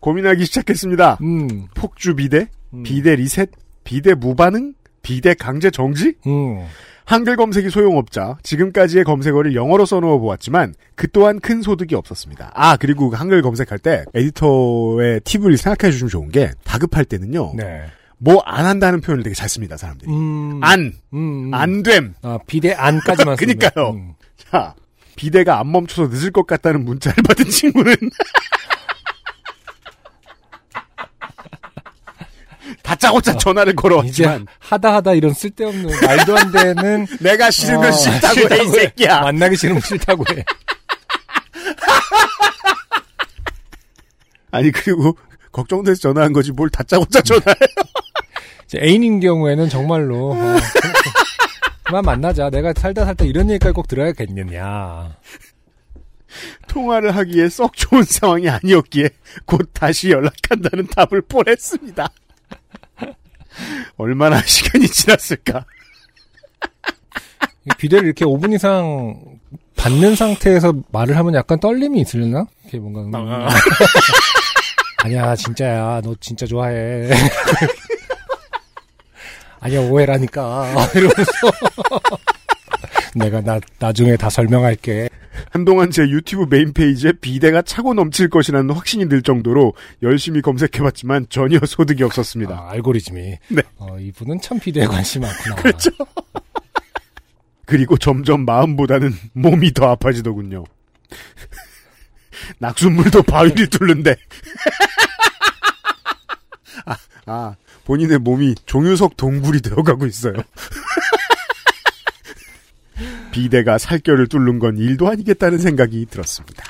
S1: 고민하기 시작했습니다.
S4: 음.
S1: 폭주 비대,
S4: 음.
S1: 비대 리셋, 비대 무반응, 비대 강제 정지?
S2: 음.
S1: 한글 검색이 소용없자 지금까지의 검색어를 영어로 써놓아 보았지만 그 또한 큰 소득이 없었습니다. 아 그리고 한글 검색할 때 에디터의 팁을 생각해 주시면 좋은 게 다급할 때는요.
S2: 네.
S1: 뭐안 한다는 표현을 되게 잘 씁니다 사람들이.
S2: 음.
S1: 안,
S2: 음. 음.
S1: 안됨.
S2: 아, 비대 안까지만 쓰면.
S1: 그니까요.
S2: 음.
S1: 자 비대가 안 멈춰서 늦을 것 같다는 문자를 받은 친구는 다짜고짜 전화를
S2: 이제
S1: 걸어왔지만
S2: 하다 하다 이런 쓸데없는 말도 안 되는
S1: 내가 싫으면
S2: 어,
S1: 싫다고 해이
S2: 싫다고 해.
S1: 새끼야.
S2: 만나기 싫으면 싫다고 해.
S1: 아니 그리고 걱정돼서 전화한 거지 뭘 다짜고짜 전화해.
S2: 이제 애인인 경우에는 정말로 어, 그만 만나자. 내가 살다 살다 이런 얘기까지 꼭 들어야겠느냐.
S1: 통화를 하기에 썩 좋은 상황이 아니었기에 곧 다시 연락한다는 답을 보냈습니다. 얼마나 시간이 지났을까?
S2: 비대를 이렇게 5분 이상 받는 상태에서 말을 하면 약간 떨림이 있으려나? 이렇게 뭔가 음. 아니야 진짜야 너 진짜 좋아해. 아니야 오해라니까 이러면서 내가 나 나중에 다 설명할게.
S1: 한동안 제 유튜브 메인 페이지에 비대가 차고 넘칠 것이라는 확신이 들 정도로 열심히 검색해봤지만 전혀 소득이 없었습니다.
S2: 아, 알고리즘이
S1: 네.
S2: 어, 이분은 참 비대에 관심이 많구나.
S1: 그렇죠. 그리고 점점 마음보다는 몸이 더 아파지더군요. 낙수물도 바위를 뚫는데. 아, 아, 본인의 몸이 종유석 동굴이 되어가고 있어요. 비대가 살결을 뚫는 건 일도 아니겠다는 생각이 들었습니다.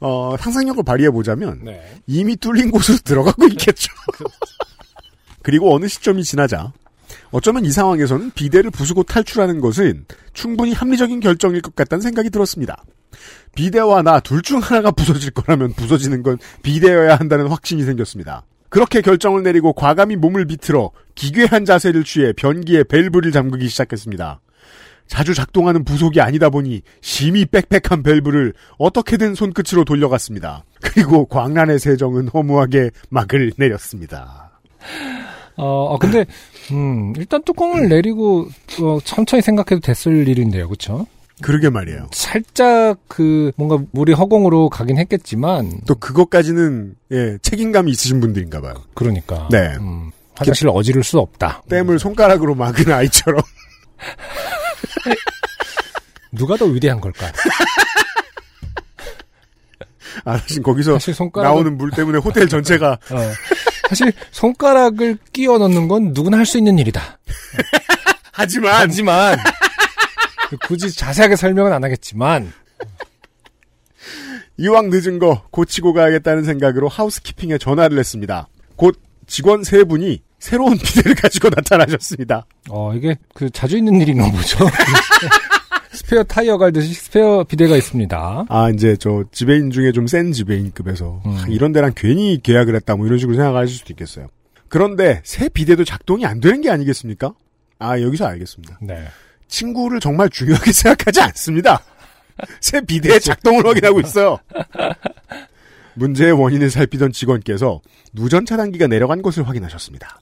S1: 어, 상상력을 발휘해보자면,
S2: 네.
S1: 이미 뚫린 곳으로 들어가고 있겠죠. 그리고 어느 시점이 지나자 어쩌면 이 상황에서는 비대를 부수고 탈출하는 것은 충분히 합리적인 결정일 것 같다는 생각이 들었습니다. 비대와 나 둘 중 하나가 부서질 거라면 부서지는 건 비대여야 한다는 확신이 생겼습니다. 그렇게 결정을 내리고 과감히 몸을 비틀어 기괴한 자세를 취해 변기에 밸브를 잠그기 시작했습니다. 자주 작동하는 부속이 아니다 보니 심히 빽빽한 밸브를 어떻게든 손끝으로 돌려갔습니다. 그리고 광란의 세정은 허무하게 막을 내렸습니다.
S2: 어, 어, 근데, 음, 일단 뚜껑을 내리고, 어, 천천히 생각해도 됐을 일인데요, 그쵸?
S1: 그러게 말이에요.
S2: 살짝 그, 뭔가 물이 허공으로 가긴 했겠지만,
S1: 또 그것까지는 예, 책임감이 있으신 분들인가 봐요.
S2: 그러니까.
S1: 네.
S2: 음, 화장실을 어지를 수 없다.
S1: 댐을 손가락으로 막은 아이처럼
S2: 누가 더 위대한 걸까?
S1: 아, 사실 거기서
S2: 사실 손가락
S1: 나오는 물 때문에 호텔 전체가
S2: 어, 사실 손가락을 끼워 넣는 건 누구나 할 수 있는 일이다.
S1: 하지만
S2: 하지만 굳이 자세하게 설명은 안 하겠지만
S1: 이왕 늦은 거 고치고 가야겠다는 생각으로 하우스키핑에 전화를 했습니다. 곧 직원 세 분이 새로운 비데를 가지고 나타나셨습니다.
S2: 어 이게 그 자주 있는 일인가 보죠. 스페어 타이어 갈듯이 스페어 비데가 있습니다.
S1: 아 이제 저 지배인 중에 좀 센 지배인급에서
S2: 음.
S1: 아, 이런 데랑 괜히 계약을 했다 뭐 이런 식으로 생각하실 수도 있겠어요. 그런데 새 비데도 작동이 안 되는 게 아니겠습니까? 아 여기서 알겠습니다.
S2: 네.
S1: 친구를 정말 중요하게 생각하지 않습니다. 새 비대의 작동을 확인하고 있어요. 문제의 원인을 살피던 직원께서 누전 차단기가 내려간 것을 확인하셨습니다.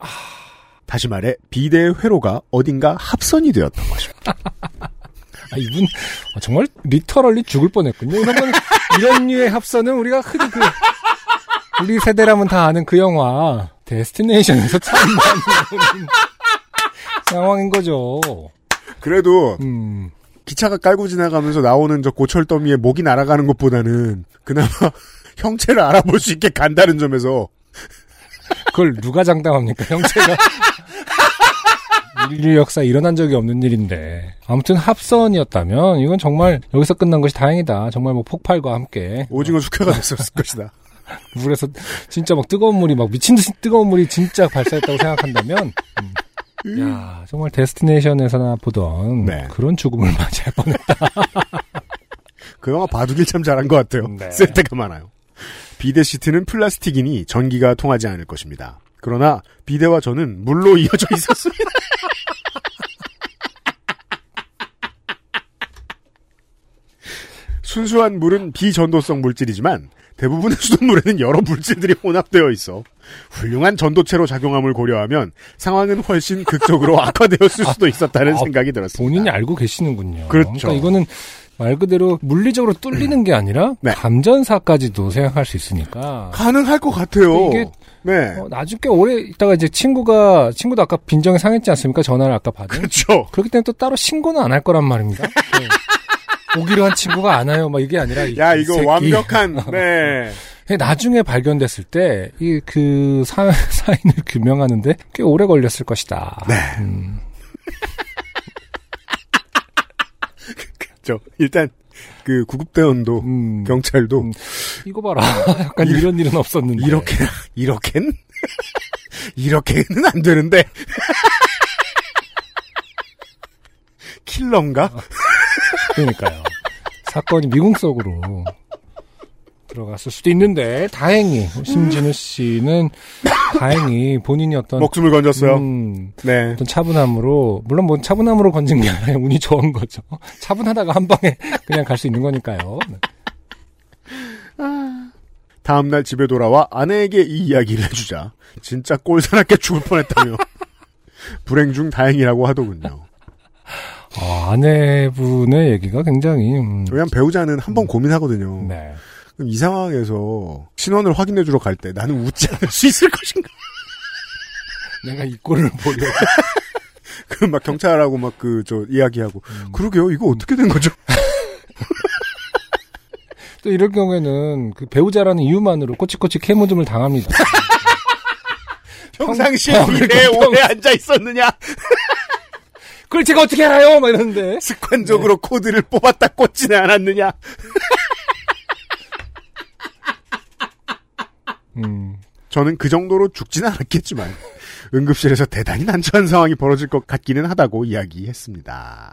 S1: 다시 말해 비대의 회로가 어딘가 합선이 되었던 것입니다.
S2: 아, 이분 아, 정말 리터럴리 죽을 뻔했군요. 이런 건 이런 류의 합선은 우리가 흔히 그 우리 세대라면 다 아는 그 영화 데스티네이션에서 참 많이 상황인 거죠.
S1: 그래도
S2: 음.
S1: 기차가 깔고 지나가면서 나오는 저 고철 더미에 목이 날아가는 것보다는 그나마 형체를 알아볼 수 있게 간다는 점에서
S2: 그걸 누가 장담합니까? 형체가 인류 역사 일어난 적이 없는 일인데 아무튼 합선이었다면 이건 정말 여기서 끝난 것이 다행이다. 정말 뭐 폭발과 함께
S1: 오징어 숙회가 됐었을 것이다.
S2: 물에서 진짜 막 뜨거운 물이 막 미친 듯이 뜨거운 물이 진짜 발사했다고 생각한다면 음. 야 정말 데스티네이션에서나 보던
S1: 네.
S2: 그런 죽음을 맞이할 뻔했다.
S1: 그 영화 바둑일 참 잘한 것 같아요.
S2: 네.
S1: 쓸 데가 많아요. 비데 시트는 플라스틱이니 전기가 통하지 않을 것입니다. 그러나 비데와 저는 물로 이어져 있었습니다. 순수한 물은 비전도성 물질이지만 대부분의 수돗물에는 여러 물질들이 혼합되어 있어 훌륭한 전도체로 작용함을 고려하면 상황은 훨씬 극적으로 악화되었을 수도 있었다는
S2: 아,
S1: 생각이 들었습니다.
S2: 본인이 알고 계시는군요.
S1: 그렇죠.
S2: 그러니까 이거는 말 그대로 물리적으로 뚫리는 게 아니라
S1: 네.
S2: 감전사까지도 생각할 수 있으니까
S1: 가능할 것 같아요.
S2: 이게
S1: 네.
S2: 어, 나중에 꽤 오래 있다가 이제 친구가 친구도 아까 빈정이 상했지 않습니까? 전화를 아까 받은.
S1: 그렇죠.
S2: 그렇기 때문에 또 따로 신고는 안 할 거란 말입니다. 네. 오기로 한 친구가 안 와요. 막 이게 아니라 이- 야이
S1: 이거
S2: 새끼.
S1: 완벽한 네.
S2: 나중에 발견됐을 때 이 그 사인을 규명하는데 꽤 오래 걸렸을 것이다.
S1: 네.
S2: 음,
S1: 저 일단 그 구급대원도
S2: 음,
S1: 경찰도
S2: 음, 이거 봐라. 약간 이런 일은 없었는데.
S1: 이렇게 이렇게는 이렇게는 안 되는데 킬러인가?
S2: 그러니까요. 사건이 미궁 속으로 들어갔을 수도 있는데 다행히 심진우 씨는 다행히 본인이 어떤
S1: 목숨을 건졌어요.
S2: 음,
S1: 네.
S2: 어떤 차분함으로 물론 뭐 차분함으로 건진 게 아니라 운이 좋은 거죠. 차분하다가 한 방에 그냥 갈 수 있는 거니까요. 네.
S1: 다음 날 집에 돌아와 아내에게 이 이야기를 해주자 진짜 꼴사납게 죽을 뻔했다며 불행 중 다행이라고 하더군요.
S2: 아, 아내분의 얘기가 굉장히 음,
S1: 왜냐면 배우자는 한번 고민하거든요.
S2: 네.
S1: 그럼 이 상황에서 신원을 확인해주러 갈 때 나는 웃지 않을 수 있을 것인가?
S2: 내가 이 꼴을 보려.
S1: 그막 경찰하고 막 그 저 이야기하고
S2: 음.
S1: 그러게요 이거 어떻게 된 거죠?
S2: 또 이럴 경우에는 그 배우자라는 이유만으로 꼬치꼬치 캐묻음을 당합니다.
S1: 평상시에 미래에
S2: 평-
S1: 오래 앉아 있었느냐?
S2: 그걸 제가 어떻게 알아요? 막 이러는데.
S1: 습관적으로 코드를 뽑았다 꽂지는 않았느냐?
S2: 음,
S1: 저는 그 정도로 죽지는 않았겠지만 응급실에서 대단히 난처한 상황이 벌어질 것 같기는 하다고 이야기했습니다.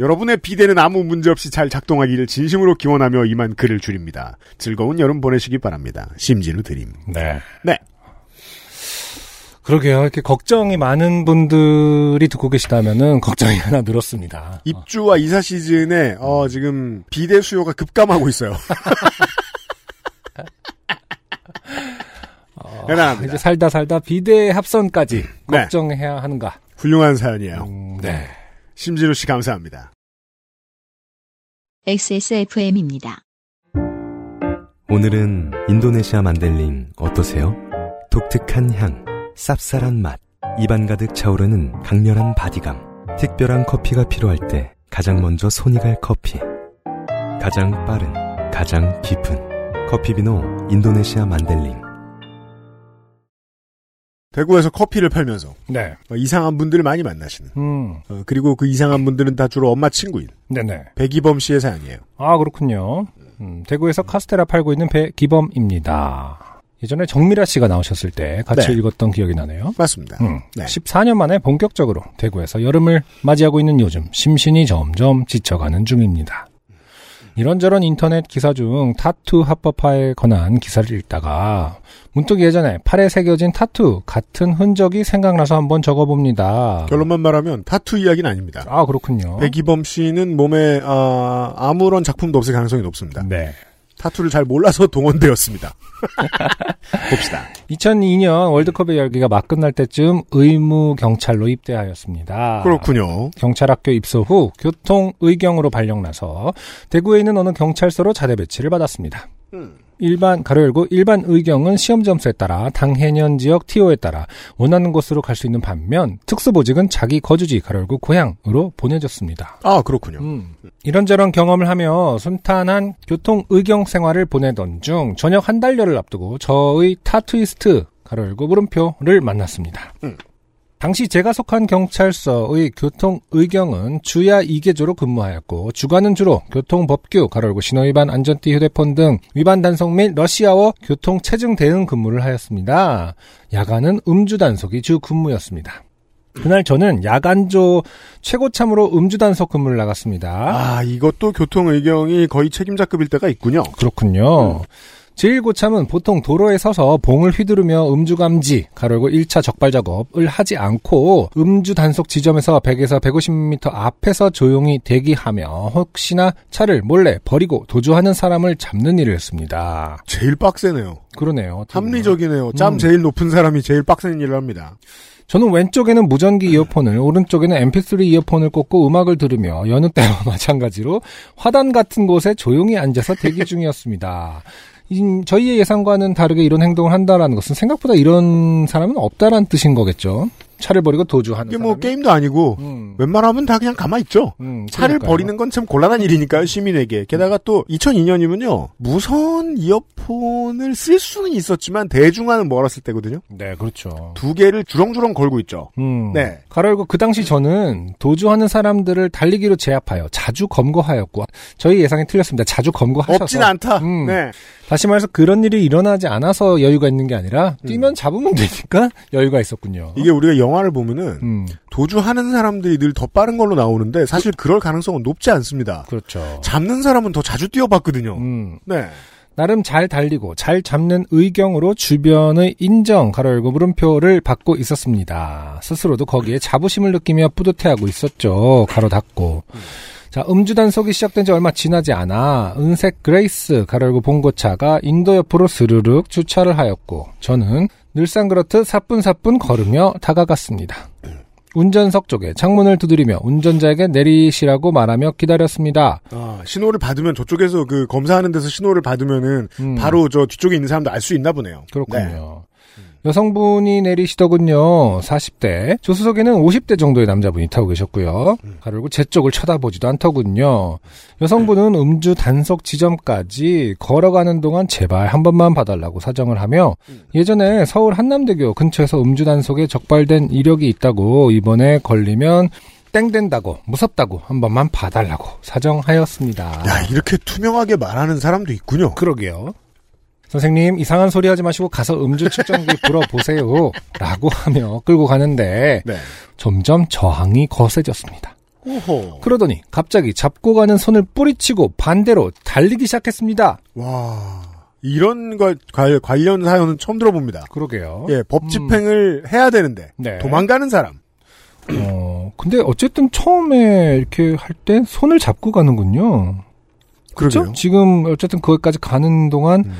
S1: 여러분의 비대는 아무 문제 없이 잘 작동하기를 진심으로 기원하며 이만 글을 줄입니다. 즐거운 여름 보내시기 바랍니다. 심진우 드림.
S2: 네.
S1: 네.
S2: 그러게요. 이렇게 걱정이 많은 분들이 듣고 계시다면은 걱정이 하나 늘었습니다.
S1: 입주와 이사 시즌에 어, 지금 비대 수요가 급감하고 있어요.
S2: 어,
S1: 대단합니다.
S2: 이제 살다 살다 비대 합선까지
S1: 네.
S2: 걱정해야 하는가.
S1: 훌륭한 사연이에요.
S2: 음, 네.
S1: 심진우 씨 감사합니다.
S4: XSFM입니다.
S5: 오늘은 인도네시아 만델링 어떠세요? 독특한 향, 쌉쌀한 맛, 입안 가득 차오르는 강렬한 바디감. 특별한 커피가 필요할 때 가장 먼저 손이 갈 커피. 가장 빠른, 가장 깊은 커피비노 인도네시아 만델링.
S1: 대구에서 커피를 팔면서
S2: 네.
S1: 어, 이상한 분들을 많이 만나시는
S2: 음,
S1: 어, 그리고 그 이상한 분들은 다 주로 엄마 친구인
S2: 네네.
S1: 백이범 씨의 사연이에요.
S2: 아, 그렇군요. 음, 대구에서 카스테라 팔고 있는 배기범입니다. 예전에 정미라 씨가 나오셨을 때 같이
S1: 네.
S2: 읽었던 기억이 나네요.
S1: 맞습니다.
S2: 음,
S1: 네.
S2: 14년 만에 본격적으로 대구에서 여름을 맞이하고 있는 요즘 심신이 점점 지쳐가는 중입니다. 이런저런 인터넷 기사 중 타투 합법화에 관한 기사를 읽다가 문득 예전에 팔에 새겨진 타투 같은 흔적이 생각나서 한번 적어봅니다.
S1: 결론만 말하면 타투 이야기는 아닙니다.
S2: 아 그렇군요.
S1: 배기범 씨는 몸에 아, 아무런 작품도 없을 가능성이 높습니다.
S2: 네.
S1: 타투를 잘 몰라서 동원되었습니다. 봅시다.
S2: 2002년 월드컵의 열기가 막 끝날 때쯤 의무 경찰로 입대하였습니다.
S1: 그렇군요.
S2: 경찰학교 입소 후 교통 의경으로 발령나서 대구에 있는 어느 경찰서로 자대 배치를 받았습니다.
S1: 음.
S2: 일반 가로 열고 일반 의경은 시험 점수에 따라 당 해년 지역 TO에 따라 원하는 곳으로 갈 수 있는 반면 특수보직은 자기 거주지 가로 열고 고향으로 보내졌습니다.
S1: 아 그렇군요.
S2: 음, 이런저런 경험을 하며 순탄한 교통 의경 생활을 보내던 중 저녁 한 달여를 앞두고 저의 타투이스트 가로 열고 물음표를 만났습니다.
S1: 음.
S2: 당시 제가 속한 경찰서의 교통 의경은 주야 2개조로 근무하였고 주간은 주로 교통법규 가로 열고 신호위반 안전띠 휴대폰 등 위반 단속 및 러시아워 교통 체증 대응 근무를 하였습니다. 야간은 음주 단속이 주 근무였습니다. 그날 저는 야간조 최고참으로 음주 단속 근무를 나갔습니다.
S1: 아 이것도 교통 의경이 거의 책임자급일 때가 있군요.
S2: 그렇군요. 제1고참은 보통 도로에 서서 봉을 휘두르며 음주 감지, 가로고 1차 적발 작업을 하지 않고 음주 단속 지점에서 100에서 150m 앞에서 조용히 대기하며 혹시나 차를 몰래 버리고 도주하는 사람을 잡는 일을 했습니다.
S1: 제일 빡세네요.
S2: 그러네요.
S1: 합리적이네요. 짬
S2: 음.
S1: 제일 높은 사람이 제일 빡센 일을 합니다.
S2: 저는 왼쪽에는 무전기 이어폰을, 오른쪽에는 mp3 이어폰을 꽂고 음악을 들으며 여느 때와 마찬가지로 화단 같은 곳에 조용히 앉아서 대기 중이었습니다. 이- 저희의 예상과는 다르게 이런 행동을 한다라는 것은 생각보다 이런 사람은 없다라는 뜻인 거겠죠. 차를 버리고 도주하는
S1: 이게 뭐
S2: 사람이.
S1: 게임도 아니고
S2: 음,
S1: 웬만하면 다 그냥 가만히 있죠.
S2: 음,
S1: 차를
S2: 그러니까요.
S1: 버리는 건 참 곤란한 일이니까요, 시민에게. 게다가 또 2002년이면요, 무선 이어폰을 쓸 수는 있었지만 대중화는 멀었을 때거든요.
S2: 네, 그렇죠.
S1: 두 개를 주렁주렁 걸고 있죠.
S2: 음,
S1: 네.
S2: 가로 열고 그 당시 저는 도주하는 사람들을 달리기로 제압하여 자주 검거하였고 저희 예상이 틀렸습니다. 자주 검거하셔서
S1: 없진 않다.
S2: 음.
S1: 네.
S2: 다시 말해서 그런 일이 일어나지 않아서 여유가 있는 게 아니라
S1: 음.
S2: 뛰면 잡으면 되니까 여유가 있었군요.
S1: 이게 우리가 영화를 보면은
S2: 음,
S1: 도주하는 사람들이 늘 더 빠른 걸로 나오는데 사실 그럴 가능성은 높지 않습니다.
S2: 그렇죠.
S1: 잡는 사람은 더 자주 뛰어봤거든요.
S2: 음,
S1: 네.
S2: 나름 잘 달리고 잘 잡는 의경으로 주변의 인정 가로 열고 물음표를 받고 있었습니다. 스스로도 거기에 자부심을 느끼며 뿌듯해하고 있었죠. 가로 닫고. 자, 음주 단속이 시작된 지 얼마 지나지 않아 은색 그레이스 가로 열고 봉고차가 인도 옆으로 스르륵 주차를 하였고 저는 늘상 그렇듯 사뿐사뿐 걸으며 다가갔습니다. 운전석 쪽에 창문을 두드리며 운전자에게 내리시라고 말하며 기다렸습니다.
S1: 아, 신호를 받으면 저쪽에서 그 검사하는 데서 신호를 받으면은
S2: 음.
S1: 바로 저 뒤쪽에 있는 사람도 알 수 있나 보네요.
S2: 그렇군요. 여성분이 내리시더군요. 40대. 조수석에는 50대 정도의 남자분이 타고 계셨고요. 가르고 제 쪽을 쳐다보지도 않더군요. 여성분은 음주 단속 지점까지 걸어가는 동안 제발 한 번만 봐달라고 사정을 하며 예전에 서울 한남대교 근처에서 음주 단속에 적발된 이력이 있다고 이번에 걸리면 땡된다고 무섭다고 한 번만 봐달라고 사정하였습니다.
S1: 야, 이렇게 투명하게 말하는 사람도 있군요.
S2: 그러게요. 선생님, 이상한 소리 하지 마시고 가서 음주 측정기 불어보세요. 라고 하며 끌고 가는데
S1: 네.
S2: 점점 저항이 거세졌습니다.
S1: 오호.
S2: 그러더니 갑자기 잡고 가는 손을 뿌리치고 반대로 달리기 시작했습니다.
S1: 와. 이런 거 관- 관련 사연은 처음 들어봅니다.
S2: 그러게요.
S1: 예, 법 집행을 해야 되는데
S2: 네.
S1: 도망가는 사람.
S2: 어, 근데 어쨌든 처음에 이렇게 할 때 손을 잡고 가는군요. 그렇죠? 지금 어쨌든 거기까지 가는 동안
S1: 음.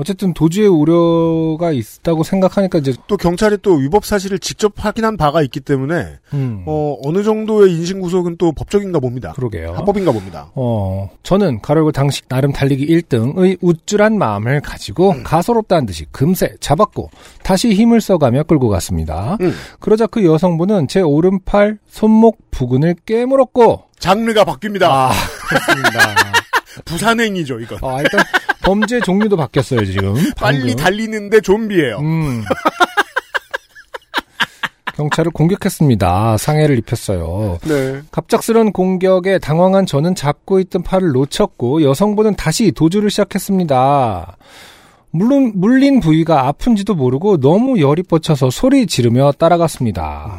S2: 어쨌든 도주의 우려가 있다고 생각하니까 이제
S1: 또 경찰이 또 위법 사실을 직접 확인한 바가 있기 때문에
S2: 음,
S1: 어, 어느 정도의 인신 구속은 또 법적인가 봅니다.
S2: 그러게요.
S1: 합법인가 봅니다.
S2: 어, 저는 가로고 당시 나름 달리기 1등의 우쭐한 마음을 가지고
S1: 음.
S2: 가소롭다는 듯이 금세 잡았고 다시 힘을 써가며 끌고 갔습니다.
S1: 음.
S2: 그러자 그 여성분은 제 오른팔 손목 부근을 깨물었고
S1: 장르가 바뀝니다.
S2: 아, 그렇습니다.
S1: 부산행이죠, 이건.
S2: 아, 일단 범죄 종류도 바뀌었어요, 지금.
S1: 빨리
S2: 방금.
S1: 달리는데 좀비예요.
S2: 음. 경찰을 공격했습니다. 상해를 입혔어요.
S1: 네.
S2: 갑작스런 공격에 당황한 저는 잡고 있던 팔을 놓쳤고 여성분은 다시 도주를 시작했습니다. 물론 물린 부위가 아픈지도 모르고 너무 열이 뻗쳐서 소리 지르며 따라갔습니다.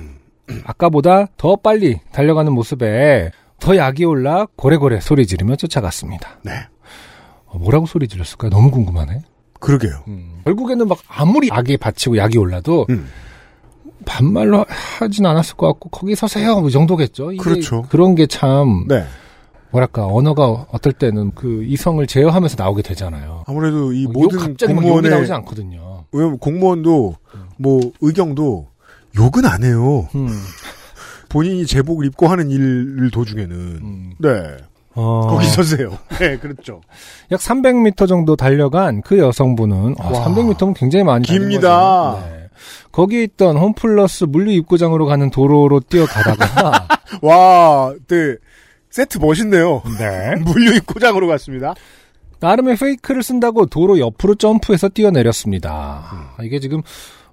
S2: 아까보다 더 빨리 달려가는 모습에 더 약이 올라 고래고래 소리 지르며 쫓아갔습니다.
S1: 네.
S2: 어, 뭐라고 소리 질렀을까요? 너무 궁금하네.
S1: 그러게요.
S2: 결국에는 막 아무리 약에 받치고 약이 올라도
S1: 음.
S2: 반말로 하진 않았을 것 같고 거기 서세요 이 정도겠죠.
S1: 그렇죠.
S2: 그런 게참
S1: 네.
S2: 뭐랄까 언어가 어떨 때는 그 이성을 제어하면서 나오게 되잖아요.
S1: 아무래도
S2: 이뭐욕
S1: 모든
S2: 갑자기
S1: 공무원의
S2: 나오지 않거든요.
S1: 왜냐면 공무원도 뭐 의경도 욕은 안 해요.
S2: 음,
S1: 본인이 제복을 입고 하는 일 도중에는
S2: 음.
S1: 네
S2: 어,
S1: 거기 서 세요. 네 그렇죠.
S2: 약 300m 정도 달려간 그 여성분은 아,
S1: 와.
S2: 300m면 굉장히 많이
S1: 깁니다.
S2: 네. 거기에 있던 홈플러스 물류 입구장으로 가는 도로로 뛰어가다가
S1: 와, 네 세트 멋있네요.
S2: 네.
S1: 물류 입구장으로 갔습니다.
S2: 나름의 페이크를 쓴다고 도로 옆으로 점프해서 뛰어내렸습니다. 아, 이게 지금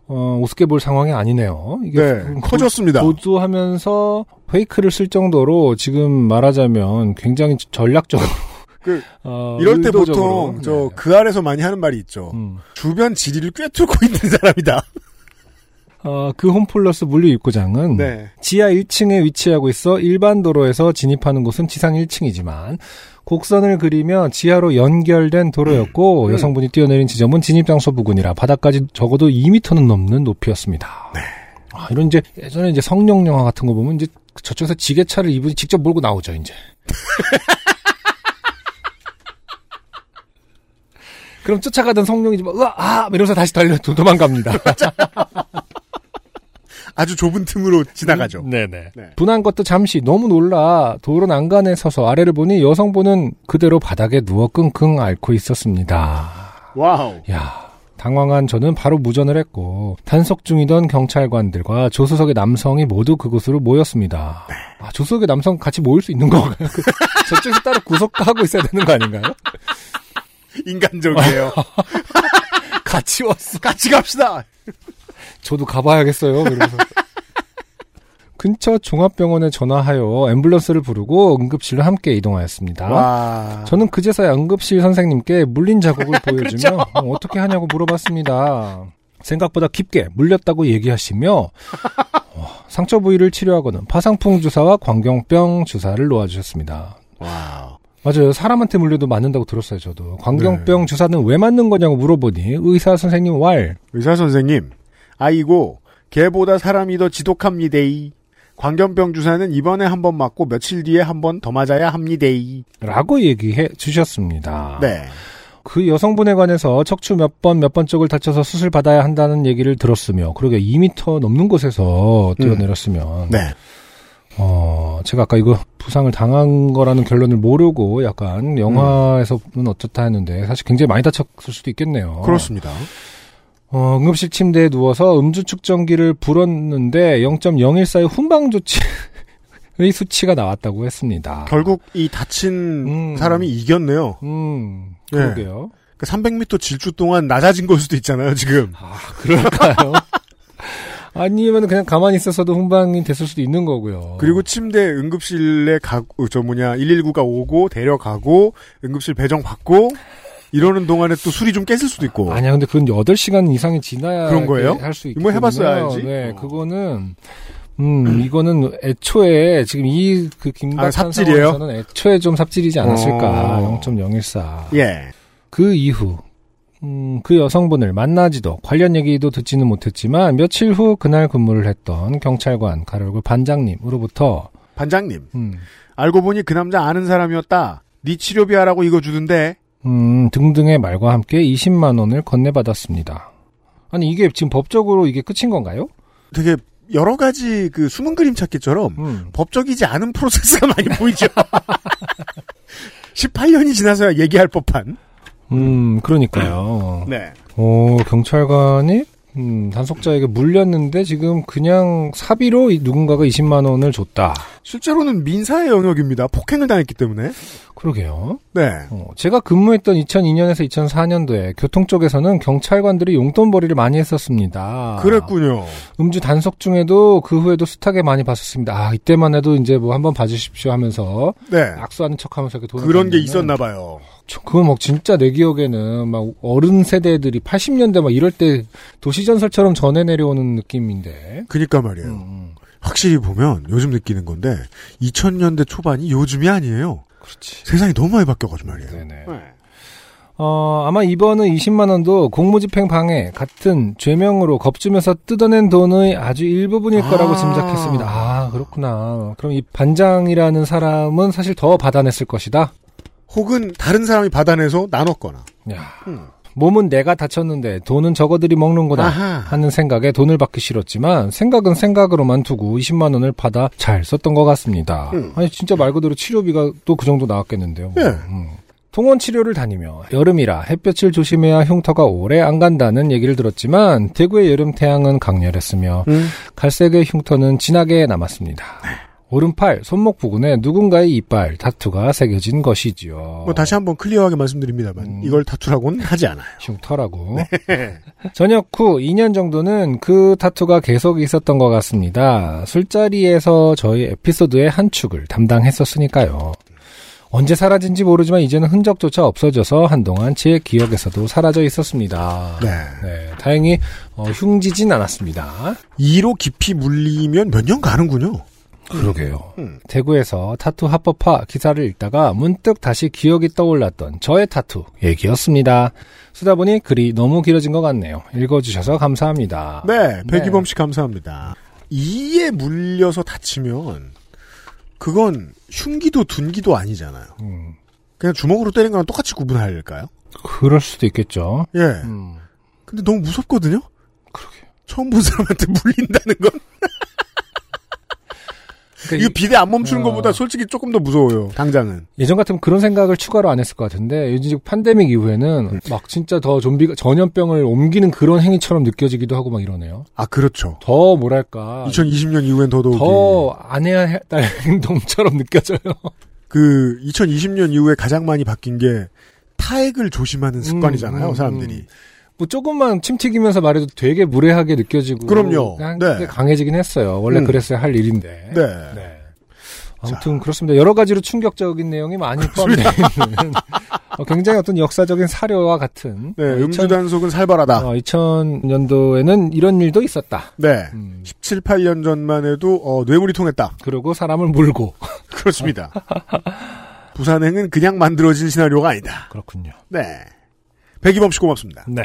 S2: 어, 우습게 볼 상황이 아니네요. 이게
S1: 네,
S2: 도-
S1: 커졌습니다.
S2: 도주하면서 페이크를 쓸 정도로 지금 말하자면 굉장히 전략적으로
S1: 그
S2: 어,
S1: 이럴 때. 보통 저
S2: 네.
S1: 그 아래서 많이 하는 말이 있죠.
S2: 음.
S1: 주변 지리를 꿰뚫고 있는 사람이다.
S2: 어, 그 홈플러스 물류 입구장은
S1: 네.
S2: 지하 1층에 위치하고 있어 일반 도로에서 진입하는 곳은 지상 1층이지만 곡선을 그리며 지하로 연결된 도로였고
S1: 음.
S2: 여성분이 뛰어내린 지점은 진입장소 부근이라 바닥까지 적어도 2m는 넘는 높이였습니다.
S1: 네.
S2: 아, 이런 이제 예전에 이제 성룡 영화 같은 거 보면 이제 저쪽에서 지게차를 이분이 직접 몰고 나오죠, 이제. 그럼 쫓아가던 성룡이 막, 으아, 아! 이러면서 다시 달려 도- 도망갑니다.
S1: 아주 좁은 틈으로 지나가죠.
S2: 네네.
S1: 네.
S2: 분한 것도 잠시 너무 놀라 도로 난간에 서서 아래를 보니 여성분은 그대로 바닥에 누워 끙끙 앓고 있었습니다.
S1: Wow.
S2: 야 당황한 저는 바로 무전을 했고 단속 중이던 경찰관들과 조수석의 남성이 모두 그곳으로 모였습니다. 아, 조수석의 남성 같이 모일 수 있는 건가요? 그 저쪽에서 따로 구속하고 있어야 되는 거 아닌가요?
S1: 인간적이에요.
S2: 같이 왔어.
S1: 같이 갑시다.
S2: 저도 가봐야겠어요. 그래서 근처 종합병원에 전화하여 앰뷸런스를 부르고 응급실로 함께 이동하였습니다.
S1: 와.
S2: 저는 그제서야 응급실 선생님께 물린 자국을 보여주며
S1: 그렇죠.
S2: 어, 어떻게 하냐고 물어봤습니다. 생각보다 깊게 물렸다고 얘기하시며 어, 상처 부위를 치료하고는 파상풍 주사와 광견병 주사를 놓아주셨습니다.
S1: Wow.
S2: 맞아요. 사람한테 물려도 맞는다고 들었어요. 저도. 광견병
S1: 네.
S2: 주사는 왜 맞는 거냐고 물어보니 의사 선생님 왈
S1: 의사 선생님, 아이고, 개보다 사람이 더 지독합니다이. 광견병 주사는 이번에 한 번 맞고 며칠 뒤에 한 번 더 맞아야 합니다이.
S2: 라고 얘기해 주셨습니다.
S1: 네.
S2: 그 여성분에 관해서 척추 몇 번 몇 번 쪽을 다쳐서 수술 받아야 한다는 얘기를 들었으며 그러게 2m 넘는 곳에서 뛰어내렸으면
S1: 네.
S2: 어 제가 아까 이거 부상을 당한 거라는 결론을 모르고 약간 영화에서는 어쩌다 했는데 사실 굉장히 많이 다쳤을 수도 있겠네요.
S1: 그렇습니다.
S2: 어, 응급실 침대에 누워서 음주 측정기를 불었는데 0.014의 훈방 조치의 수치가 나왔다고 했습니다.
S1: 결국 이 다친
S2: 음.
S1: 사람이 이겼네요.
S2: 음
S1: 네.
S2: 그러게요.
S1: 그 300m 질주 동안 낮아진 걸 수도 있잖아요, 지금.
S2: 아, 그럴까요? 아니면 그냥 가만히 있었어도 훈방이 됐을 수도 있는 거고요.
S1: 그리고 침대 응급실에 가고, 저 뭐냐, 119가 오고, 데려가고, 응급실 배정 받고, 이러는 동안에 또 술이 좀 깼을 수도 있고.
S2: 아니야, 근데 그건 8시간 이상이 지나야
S1: 그런 거예요?
S2: 할 수 있고.
S1: 뭐 해봤어야 알지.
S2: 네,
S1: 어.
S2: 그거는 음, 이거는 애초에 지금 이 그 김박한
S1: 아, 삽질이에요?
S2: 상황에서는 애초에 좀 삽질이지 않았을까.
S1: 어.
S2: 0.014.
S1: 예.
S2: 그 이후 음, 그 여성분을 만나지도 관련 얘기도 듣지는 못했지만 며칠 후 그날 근무를 했던 경찰관 가로고 반장님으로부터
S1: 반장님,
S2: 음,
S1: 알고 보니 그 남자 아는 사람이었다. 네 치료비 하라고 이거 주던데.
S2: 음, 등등의 말과 함께 20만 원을 건네받았습니다. 아니 이게 지금 법적으로 이게 끝인 건가요?
S1: 되게 여러 가지 그 숨은 그림 찾기처럼
S2: 음.
S1: 법적이지 않은 프로세스가 많이 보이죠. 18년이 지나서야 얘기할 법한.
S2: 음, 그러니까요.
S1: 네.
S2: 어, 경찰관이 음, 단속자에게 물렸는데 지금 그냥 사비로 이- 누군가가 20만 원을 줬다.
S1: 실제로는 민사의 영역입니다. 폭행을 당했기 때문에.
S2: 그러게요.
S1: 네.
S2: 어, 제가 근무했던 2002년에서 2004년도에 교통 쪽에서는 경찰관들이 용돈벌이를 많이 했었습니다.
S1: 그랬군요.
S2: 음주 단속 중에도 그 후에도 숱하게 많이 봤었습니다. 아, 이때만 해도 이제 뭐 한번 봐주십시오 하면서
S1: 네.
S2: 악수하는 척하면서 이렇게 돈을
S1: 그런 게 있었나 봐요.
S2: 저- 그건 막 진짜 내 기억에는 막 어른 세대들이 80년대 막 이럴 때 도시전설처럼 전해 내려오는 느낌인데.
S1: 그니까 말이에요.
S2: 음,
S1: 확실히 보면 요즘 느끼는 건데 2000년대 초반이 요즘이 아니에요.
S2: 그렇지.
S1: 세상이 너무 많이 바뀌어가지고 말이에요.
S2: 네네.
S1: 네.
S2: 어, 아마 이번은 20만 원도 공무집행 방해 같은 죄명으로 겁주면서 뜯어낸 돈의 아주 일부분일 거라고
S1: 아.
S2: 짐작했습니다. 아, 그렇구나. 그럼 이 반장이라는 사람은 사실 더 받아냈을 것이다.
S1: 혹은 다른 사람이 받아내서 나눴거나.
S2: 야,
S1: 음.
S2: 몸은 내가 다쳤는데 돈은 저거들이 먹는구나
S1: 아하.
S2: 하는 생각에 돈을 받기 싫었지만 생각은 생각으로만 두고 20만 원을 받아 잘 썼던 것 같습니다.
S1: 음.
S2: 아니 진짜 말 그대로 치료비가 또 그 정도 나왔겠는데요. 뭐.
S1: 예.
S2: 음. 통원 치료를 다니며 여름이라 햇볕을 조심해야 흉터가 오래 안 간다는 얘기를 들었지만 대구의 여름 태양은 강렬했으며
S1: 음.
S2: 갈색의 흉터는 진하게 남았습니다.
S1: 네.
S2: 오른팔, 손목 부근에 누군가의 이빨, 타투가 새겨진 것이지요.
S1: 뭐 다시 한번 클리어하게 말씀드립니다만
S2: 음.
S1: 이걸 타투라고는 하지 않아요.
S2: 흉터라고. 전역 후 2년 정도는 그 타투가 계속 있었던 것 같습니다. 술자리에서 저희 에피소드의 한 축을 담당했었으니까요. 언제 사라진지 모르지만 이제는 흔적조차 없어져서 한동안 제 기억에서도 사라져 있었습니다.
S1: 네.
S2: 네, 다행히 어, 흉지진 않았습니다.
S1: 2로 깊이 물리면 몇 년 가는군요.
S2: 그러게요.
S1: 음.
S2: 대구에서 타투 합법화 기사를 읽다가 문득 다시 기억이 떠올랐던 저의 타투 얘기였습니다. 쓰다 보니 글이 너무 길어진 것 같네요. 읽어주셔서 감사합니다.
S1: 네, 백이범 씨 감사합니다. 이에 물려서 다치면 그건 흉기도 둔기도 아니잖아요.
S2: 음,
S1: 그냥 주먹으로 때린 거랑 똑같이 구분할까요?
S2: 그럴 수도 있겠죠.
S1: 예.
S2: 음,
S1: 근데 너무 무섭거든요?
S2: 그러게.
S1: 처음 본 사람한테 물린다는 건?
S2: 그러니까
S1: 이거 비대 안 멈추는
S2: 어.
S1: 것보다 솔직히 조금 더 무서워요, 당장은.
S2: 예전 같으면 그런 생각을 추가로 안 했을 것 같은데 요즘 팬데믹 이후에는
S1: 음.
S2: 막 진짜 더 좀비가 전염병을 옮기는 그런 행위처럼 느껴지기도 하고 막 이러네요.
S1: 아, 그렇죠.
S2: 더 뭐랄까
S1: 2020년 이후엔 더더욱.
S2: 더안 해야 할 행동처럼 느껴져요.
S1: 그, 2020년 이후에 가장 많이 바뀐 게 타액을 조심하는 습관이잖아요,
S2: 음, 음,
S1: 사람들이.
S2: 음. 뭐 조금만 침 튀기면서 말해도 되게 무례하게 느껴지고
S1: 그럼요. 네.
S2: 강해지긴 했어요. 원래
S1: 음.
S2: 그랬어야 할 일인데.
S1: 네.
S2: 네. 아무튼 그렇습니다. 여러 가지로 충격적인 내용이 많이 포함되어 있는 어, 굉장히 어떤 역사적인 사료와 같은
S1: 네,
S2: 어,
S1: 음주
S2: 2000,
S1: 단속은 살벌하다.
S2: 어, 2000년도에는 이런 일도 있었다.
S1: 네.
S2: 음,
S1: 17, 8년 전만 해도, 어, 뇌물이 통했다.
S2: 그리고 사람을 물고
S1: 그렇습니다. 부산행은 그냥 만들어진 시나리오가 아니다.
S2: 그렇군요.
S1: 네. 배기범 씨 고맙습니다.
S2: 네.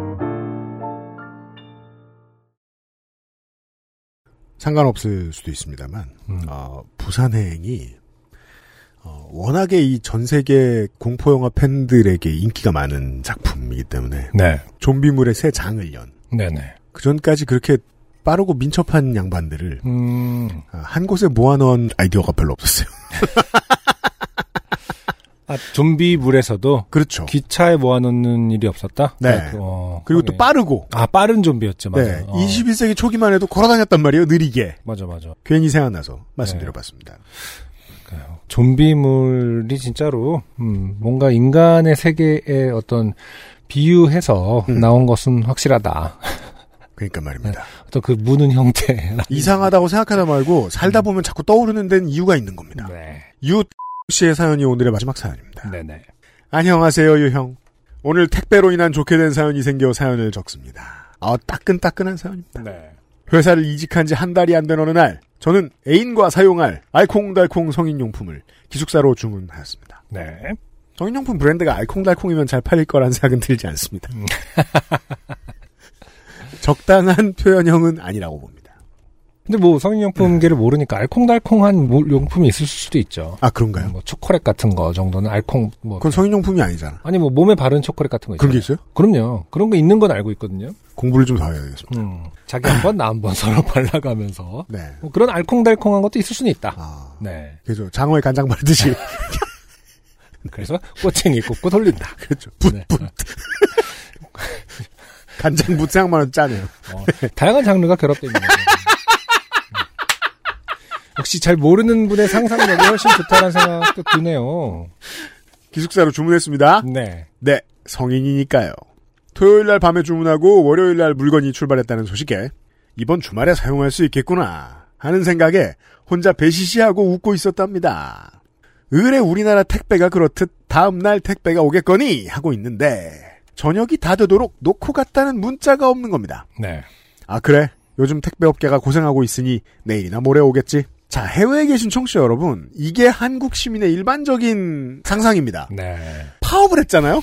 S1: 상관없을 수도 있습니다만,
S2: 음.
S1: 어, 부산행이, 어, 워낙에 이 전 세계 공포 영화 팬들에게 인기가 많은 작품이기 때문에,
S2: 네.
S1: 좀비물의 새 장을 연.
S2: 네네.
S1: 그 전까지 그렇게 빠르고 민첩한 양반들을
S2: 음,
S1: 아, 한 곳에 모아놓은 아이디어가 별로 없었어요.
S2: 아, 좀비물에서도
S1: 그렇죠.
S2: 기차에 모아놓는 일이 없었다?
S1: 네.
S2: 어,
S1: 그리고 또. 빠르고,
S2: 아, 빠른 좀비였죠, 맞아요.
S1: 네,
S2: 어,
S1: 21세기 초기만 해도 걸어다녔단 말이에요, 느리게.
S2: 맞아, 맞아.
S1: 괜히 생각나서 말씀드려봤습니다.
S2: 좀비물이 진짜로, 음, 뭔가 인간의 세계에 어떤 비유해서
S1: 음.
S2: 나온 것은 확실하다.
S1: 그러니까 말입니다.
S2: 어떤 그 무는 형태.
S1: 이상하다고 생각하다 말고 살다 보면 자꾸 떠오르는 데는 이유가 있는 겁니다.
S2: 네.
S1: 유 씨의 사연이 오늘의 마지막 사연입니다.
S2: 네네.
S1: 안녕하세요, 유형. 오늘 택배로 인한 좋게 된 사연이 생겨 사연을 적습니다. 아, 따끈따끈한 사연입니다.
S2: 네.
S1: 회사를 이직한 지 한 달이 안 된 어느 날, 저는 애인과 사용할 알콩달콩 성인용품을 기숙사로 주문하였습니다.
S2: 네.
S1: 성인용품 브랜드가 알콩달콩이면 잘 팔릴 거란 생각은 들지 않습니다.
S2: 음.
S1: 적당한 표현형은 아니라고 봅니다.
S2: 근데 뭐 성인용품계를 모르니까 알콩달콩한 뭐 용품이 있을 수도 있죠.
S1: 아, 그런가요?
S2: 뭐 초콜릿 같은 거 정도는 알콩 뭐
S1: 그건 성인용품이 아니잖아.
S2: 아니 뭐 몸에 바른 초콜릿 같은 거
S1: 그런 게
S2: 있잖아요.
S1: 있어요?
S2: 그럼요. 그런 거 있는 건 알고 있거든요.
S1: 공부를 좀 더 해야겠습니다.
S2: 음. 자기 한 번 나 한 번 서로 발라가면서
S1: 네.
S2: 뭐 그런 알콩달콩한 것도 있을 수는 있다.
S1: 아,
S2: 네.
S1: 그죠. 장어에 간장 바르듯이.
S2: 그래서 꼬챙이 꽂고 돌린다.
S1: 그렇죠. 붓,
S2: 네.
S1: 붓. 간장 해도 짜네요.
S2: 어, 다양한 장르가 결합되어 있는 거죠. 음. 역시 잘 모르는 분의 상상력이 훨씬 좋다는 생각도 드네요.
S1: 기숙사로 주문했습니다.
S2: 네.
S1: 네, 성인이니까요. 토요일 날 밤에 주문하고 월요일 날 물건이 출발했다는 소식에 이번 주말에 사용할 수 있겠구나 하는 생각에 혼자 배시시하고 웃고 있었답니다. 의뢰 우리나라 택배가 그렇듯 다음 날 택배가 오겠거니 하고 있는데 저녁이 다 되도록 놓고 갔다는 문자가 없는 겁니다.
S2: 네.
S1: 아 그래? 요즘 택배업계가 고생하고 있으니 내일이나 모레 오겠지? 자 해외에 계신 청취자 여러분 이게 한국 시민의 일반적인 상상입니다.
S2: 네.
S1: 파업을 했잖아요?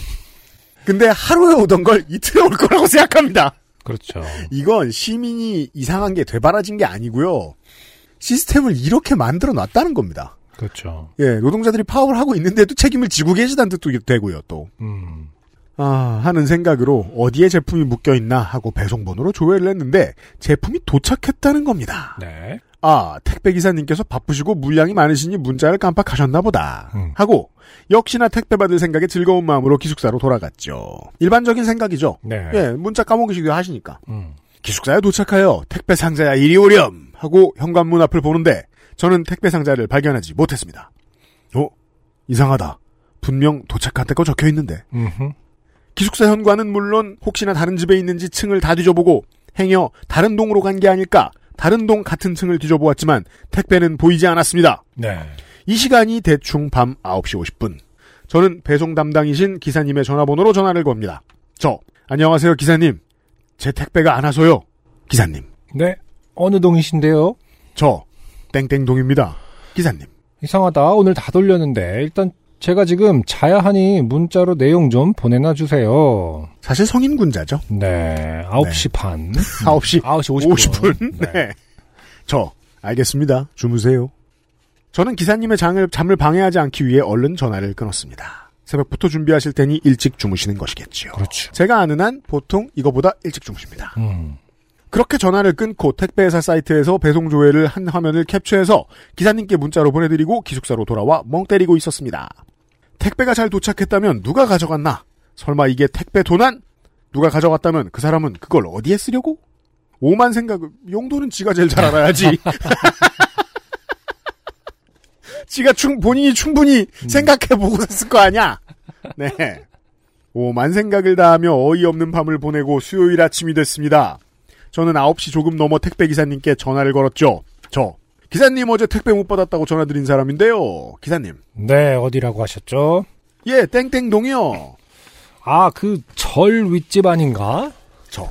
S1: 근데 하루에 오던 걸 이틀에 올 거라고 생각합니다.
S2: 그렇죠.
S1: 이건 시민이 이상한 게 되바라진 게 아니고요. 시스템을 이렇게 만들어 놨다는 겁니다.
S2: 그렇죠.
S1: 예, 노동자들이 파업을 하고 있는데도 책임을 지고 계시다는 뜻도 되고요, 또.
S2: 음.
S1: 아, 하는 생각으로 어디에 제품이 묶여 있나 하고 배송번호로 조회를 했는데 제품이 도착했다는 겁니다.
S2: 네.
S1: 아, 택배 기사님께서 바쁘시고 물량이 많으시니 문자를 깜빡하셨나 보다.
S2: 음.
S1: 하고 역시나 택배 받을 생각에 즐거운 마음으로 기숙사로 돌아갔죠. 일반적인 생각이죠.
S2: 네.
S1: 예, 문자 까먹으시기도 하시니까.
S2: 음.
S1: 기숙사에 도착하여 택배 상자야 이리 오렴 하고 현관문 앞을 보는데 저는 택배 상자를 발견하지 못했습니다. 어? 이상하다. 분명 도착한다고 적혀 있는데
S2: 음흠.
S1: 기숙사 현관은 물론 혹시나 다른 집에 있는지 층을 다 뒤져보고 행여 다른 동으로 간 게 아닐까 다른 동 같은 층을 뒤져보았지만 택배는 보이지 않았습니다.
S2: 네.
S1: 이 시간이 대충 밤 9시 50분. 저는 배송 담당이신 기사님의 전화번호로 전화를 겁니다. 저, 안녕하세요, 기사님. 제 택배가 안 와서요. 기사님.
S2: 네. 어느 동이신데요?
S1: 저, 땡땡동입니다. 기사님.
S2: 이상하다. 오늘 다 돌렸는데 일단 제가 지금 자야 하니 문자로 내용 좀 보내놔 주세요.
S1: 사실 성인군자죠.
S2: 네. 9시 반.
S1: 9시
S2: 9시 50분.
S1: 50분. 네. 저, 알겠습니다. 주무세요. 저는 기사님의 장을, 잠을 방해하지 않기 위해 얼른 전화를 끊었습니다. 새벽부터 준비하실 테니 일찍 주무시는 것이겠지요.
S2: 그렇죠.
S1: 제가 아는 한 보통 이거보다 일찍 주무십니다.
S2: 음.
S1: 그렇게 전화를 끊고 택배회사 사이트에서 배송 조회를 한 화면을 캡처해서 기사님께 문자로 보내드리고 기숙사로 돌아와 멍 때리고 있었습니다. 택배가 잘 도착했다면 누가 가져갔나? 설마 이게 택배 도난? 누가 가져갔다면 그 사람은 그걸 어디에 쓰려고? 오만 생각, 용도는 지가 제일 잘 알아야지. 지가 충, 본인이 충분히 생각해보고 샀을 거 아니야? 네. 오만 생각을 다하며 어이없는 밤을 보내고 수요일 아침이 됐습니다. 저는 9시 조금 넘어 택배 기사님께 전화를 걸었죠. 저. 기사님 어제 택배 못 받았다고 전화드린 사람인데요. 기사님.
S2: 네, 어디라고 하셨죠?
S1: 예, 땡땡동이요.
S2: 아, 그 절 윗집 아닌가?
S1: 저.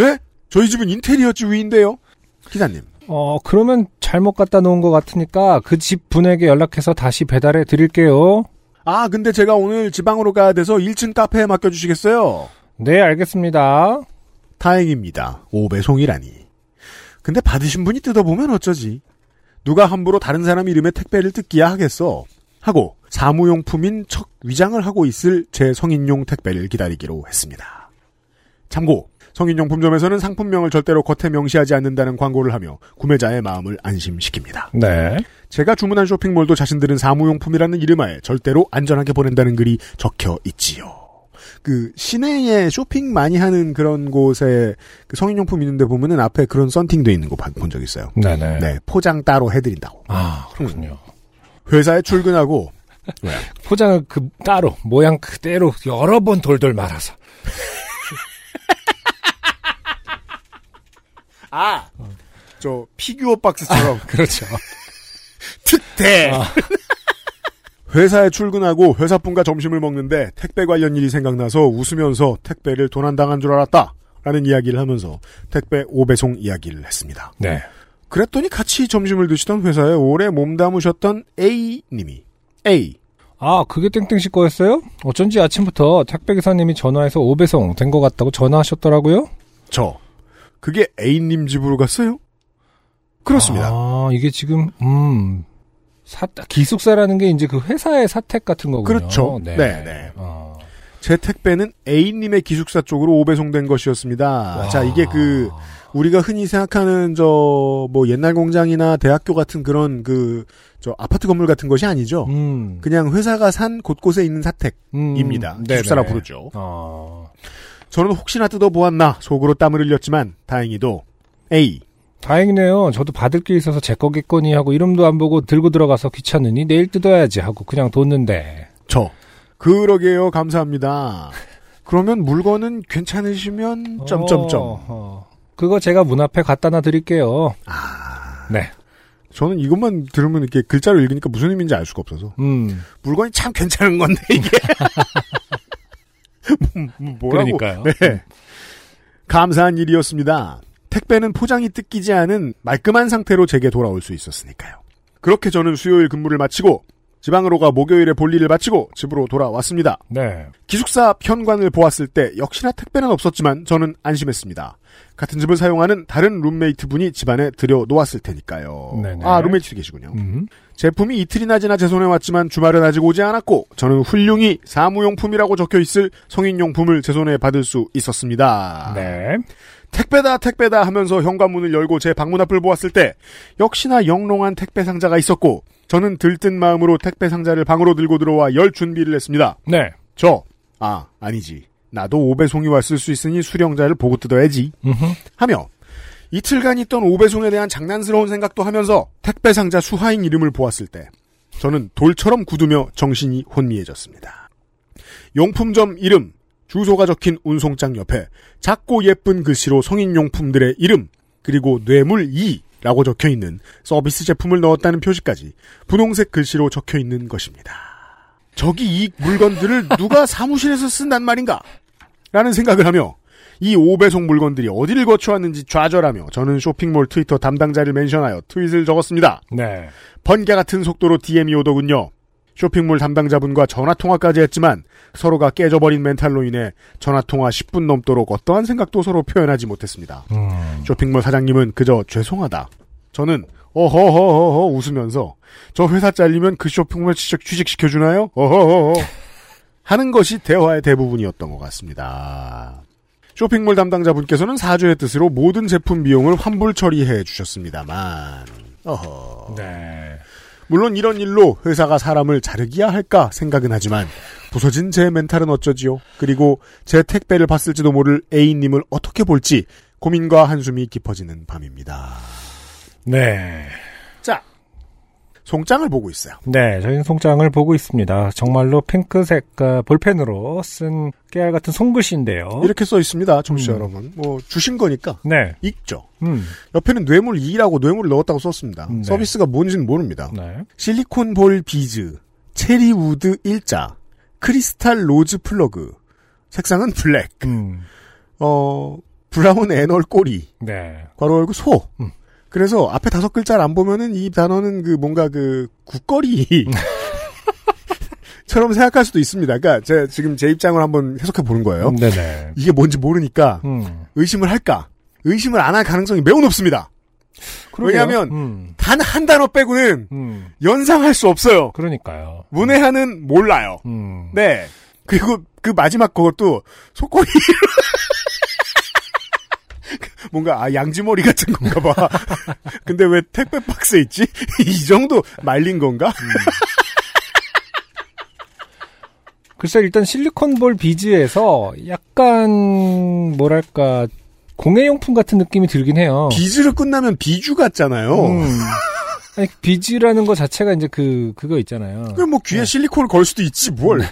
S1: 예? 저희 집은 인테리어 주위인데요. 기사님.
S2: 어, 그러면 잘못 갖다 놓은 것 같으니까 그 집 분에게 연락해서 다시 배달해 드릴게요.
S1: 아, 근데 제가 오늘 지방으로 가야 돼서 1층 카페에 맡겨주시겠어요?
S2: 네, 알겠습니다.
S1: 다행입니다. 오 배송이라니. 근데 받으신 분이 뜯어보면 어쩌지? 누가 함부로 다른 사람 이름의 택배를 뜯기야 하겠어. 하고 사무용품인 척 위장을 하고 있을 제 성인용 택배를 기다리기로 했습니다. 참고 성인용품점에서는 상품명을 절대로 겉에 명시하지 않는다는 광고를 하며 구매자의 마음을 안심시킵니다.
S2: 네.
S1: 제가 주문한 쇼핑몰도 자신들은 사무용품이라는 이름하에 절대로 안전하게 보낸다는 글이 적혀 있지요. 그 시내에 쇼핑 많이 하는 그런 곳에 그 성인용품 있는데 보면은 앞에 그런 썬팅돼 있는 거 본 적 있어요.
S2: 네네.
S1: 네, 포장 따로 해드린다고.
S2: 아, 그렇군요.
S1: 회사에 출근하고
S2: 포장을 그 따로 모양 그대로 여러 번 돌돌 말아서.
S1: 아, 저 피규어 박스처럼
S2: 그렇죠.
S1: 특대.
S2: 아.
S1: 회사에 출근하고 회사분과 점심을 먹는데 택배 관련 일이 생각나서 웃으면서 택배를 도난당한 줄 알았다. 라는 이야기를 하면서 택배 오배송 이야기를 했습니다.
S2: 네.
S1: 그랬더니 같이 점심을 드시던 회사에 오래 몸담으셨던 A님이 A
S2: 아, 그게 땡땡씨 거였어요? 어쩐지 아침부터 택배기사님이 전화해서 오배송 된 것 같다고 전화하셨더라고요?
S1: 저 그게 A님 집으로 갔어요? 그렇습니다.
S2: 아, 이게 지금, 음, 사, 기숙사라는 게 이제 그 회사의 사택 같은 거군요.
S1: 그렇죠. 네, 네.
S2: 어.
S1: 제 택배는 A님의 기숙사 쪽으로 오배송된 것이었습니다.
S2: 와.
S1: 자, 이게 그 우리가 흔히 생각하는 저 뭐 옛날 공장이나 대학교 같은 그런 그 저 아파트 건물 같은 것이 아니죠.
S2: 음.
S1: 그냥 회사가 산 곳곳에 있는 사택입니다.
S2: 음,
S1: 기숙사라. 부르죠.
S2: 어.
S1: 저는 혹시나 뜯어보았나 속으로 땀을 흘렸지만 다행히도 A
S2: 다행이네요. 저도 받을 게 있어서 제 거겠거니 하고 이름도 안 보고 들고 들어가서 귀찮으니 내일 뜯어야지 하고 그냥 뒀는데.
S1: 저 그러게요 감사합니다. 그러면 물건은 괜찮으시면 점점점
S2: 어, 어. 그거 제가 문 앞에 갖다 놔 드릴게요.
S1: 아
S2: 네.
S1: 저는 이것만 들으면 이렇게 글자로 읽으니까 무슨 의미인지 알 수가 없어서
S2: 음.
S1: 물건이 참 괜찮은 건데 이게 뭐- 뭐라고
S2: 그러니까요.
S1: 네. 감사한 일이었습니다. 택배는 포장이 뜯기지 않은 말끔한 상태로 제게 돌아올 수 있었으니까요. 그렇게 저는 수요일 근무를 마치고 지방으로 가 목요일에 볼일을 마치고 집으로 돌아왔습니다.
S2: 네.
S1: 기숙사 현관을 보았을 때 역시나 택배는 없었지만 저는 안심했습니다. 같은 집을 사용하는 다른 룸메이트 분이 집안에 들여놓았을 테니까요.
S2: 네네.
S1: 아 룸메이트 계시군요.
S2: 음.
S1: 제품이 이틀이나 지나 제 손에 왔지만 주말은 아직 오지 않았고 저는 훌륭히 사무용품이라고 적혀 있을 성인용품을 제 손에 받을 수 있었습니다.
S2: 네.
S1: 택배다 택배다 하면서 현관문을 열고 제 방문 앞을 보았을 때 역시나 영롱한 택배 상자가 있었고 저는 들뜬 마음으로 택배 상자를 방으로 들고 들어와 열 준비를 했습니다.
S2: 네.
S1: 저, 아, 아니지. 나도 오배송이 왔을 수 있으니 수령자를 보고 뜯어야지.
S2: 음흠.
S1: 하며 이틀간 있던 오배송에 대한 장난스러운 생각도 하면서 택배 상자 수하인 이름을 보았을 때 저는 돌처럼 굳으며 정신이 혼미해졌습니다. 용품점 이름, 주소가 적힌 운송장 옆에 작고 예쁜 글씨로 성인용품들의 이름, 그리고 뇌물 2라고 적혀 있는 서비스 제품을 넣었다는 표시까지 분홍색 글씨로 적혀 있는 것입니다. 저기 이 물건들을 누가 사무실에서 쓴단 말인가? 라는 생각을 하며 이 5배속 물건들이 어디를 거쳐왔는지 좌절하며 저는 쇼핑몰 트위터 담당자를 멘션하여 트윗을 적었습니다.
S2: 네.
S1: 번개 같은 속도로 DM이 오더군요. 쇼핑몰 담당자분과 전화통화까지 했지만 서로가 깨져버린 멘탈로 인해 전화통화 10분 넘도록 어떠한 생각도 서로 표현하지 못했습니다.
S2: 음.
S1: 쇼핑몰 사장님은 그저 죄송하다. 저는 어허허허허 웃으면서 저 회사 잘리면 그 쇼핑몰 취직, 취직시켜주나요? 어허허허 하는 것이 대화의 대부분이었던 것 같습니다. 쇼핑몰 담당자분께서는 사주의 뜻으로 모든 제품 비용을 환불 처리해 주셨습니다만 어허
S2: 네.
S1: 물론 이런 일로 회사가 사람을 자르기야 할까 생각은 하지만 부서진 제 멘탈은 어쩌지요? 그리고 제 택배를 봤을지도 모를 A님을 어떻게 볼지 고민과 한숨이 깊어지는 밤입니다.
S2: 네.
S1: 자, 송장을 보고 있어요.
S2: 네, 저희는 송장을 보고 있습니다. 정말로 핑크색 어, 볼펜으로 쓴 깨알 같은 손글씨인데요.
S1: 이렇게 써 있습니다, 청취자
S2: 음.
S1: 여러분. 뭐 주신 거니까
S2: 네.
S1: 읽죠.
S2: 음.
S1: 옆에는 뇌물 2라고 뇌물을 넣었다고 썼습니다.
S2: 네.
S1: 서비스가 뭔지는 모릅니다.
S2: 네.
S1: 실리콘 볼 비즈, cherry wood 일자, crystal rose 플러그, 색상은 블랙,
S2: 음.
S1: 어 brown anal 꼬리,
S2: 네.
S1: 괄호 열고 소.
S2: 음.
S1: 그래서 앞에 다섯 글자를 안 보면은 이 단어는 그 뭔가 그 국거리 처럼 생각할 수도 있습니다. 그러니까 제가 지금 제 입장을 한번 해석해 보는 거예요.
S2: 네네.
S1: 이게 뭔지 모르니까
S2: 음.
S1: 의심을 할까? 의심을 안 할 가능성이 매우 높습니다.
S2: 그러게요.
S1: 왜냐하면
S2: 음.
S1: 단한 단어 빼고는
S2: 음.
S1: 연상할 수 없어요.
S2: 그러니까요.
S1: 문해하는 몰라요.
S2: 음.
S1: 네. 그리고 그 마지막 그것도 속꼬리 뭔가 아 양지머리 같은 건가 봐. 근데 왜 택배 박스에 있지? 이 정도 말린 건가?
S2: 글쎄 일단 실리콘볼 비즈에서 약간 뭐랄까 공예용품 같은 느낌이 들긴 해요.
S1: 비즈로 끝나면 비즈 같잖아요.
S2: 음. 아니 비즈라는 거 자체가 이제 그 그거 있잖아요.
S1: 그럼 뭐 귀에 실리콘을 걸 수도 있지 뭘.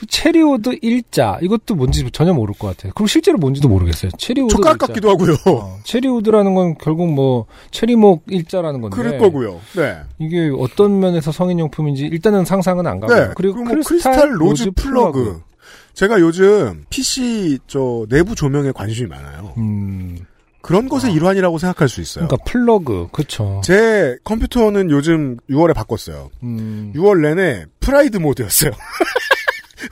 S2: 그 cherry wood 일자 이것도 뭔지 전혀 모를 것 같아요. 그리고 실제로 뭔지도 모르겠어요.
S1: 촉각
S2: 일자.
S1: 같기도 하고요.
S2: 어, cherry wood라는 건 결국 뭐 체리목 일자라는 건데
S1: 그럴 거고요. 네.
S2: 이게 어떤 면에서 성인용품인지 일단은 상상은 안 가고요.
S1: 네.
S2: 그리고
S1: 뭐
S2: crystal, rose,
S1: 플러그. 제가 요즘 PC 저 내부 조명에 관심이 많아요.
S2: 음,
S1: 그런 것의 일환이라고 생각할 수 있어요.
S2: 그러니까 플러그, 그쵸.
S1: 제 컴퓨터는 요즘 6월에 바꿨어요.
S2: 음,
S1: 6월 내내 pride 모드였어요.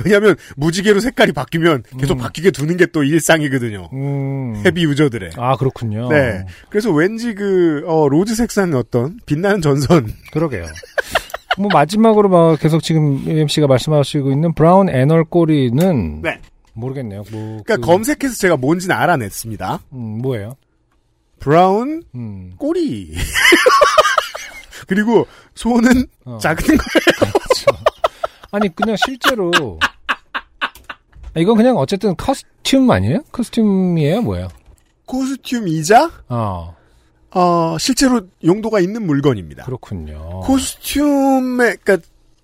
S1: 왜냐하면 무지개로 색깔이 바뀌면 계속
S2: 음.
S1: 바뀌게 두는 게 또 일상이거든요.
S2: 음.
S1: heavy user들의.
S2: 아, 그렇군요.
S1: 네. 그래서 왠지 그 어, rose 색상의 어떤 빛나는 전선.
S2: 그러게요. 뭐 마지막으로 막 계속 지금 MC가 말씀하시고 있는 브라운 애널 꼬리는
S1: 네.
S2: 모르겠네요. 뭐
S1: 그러니까
S2: 그,
S1: 검색해서 제가 뭔지는 알아냈습니다.
S2: 음, 뭐예요?
S1: 브라운
S2: 음.
S1: 꼬리. 그리고 소는
S2: 어.
S1: 작은 거.
S2: 그렇죠. 아니 그냥 실제로 이건 그냥 어쨌든 커스튬 아니에요? 커스튬이에요, 뭐예요?
S1: 코스튬이자
S2: 어,
S1: 어, 실제로 용도가 있는 물건입니다.
S2: 그렇군요.
S1: 코스튬의 그러니까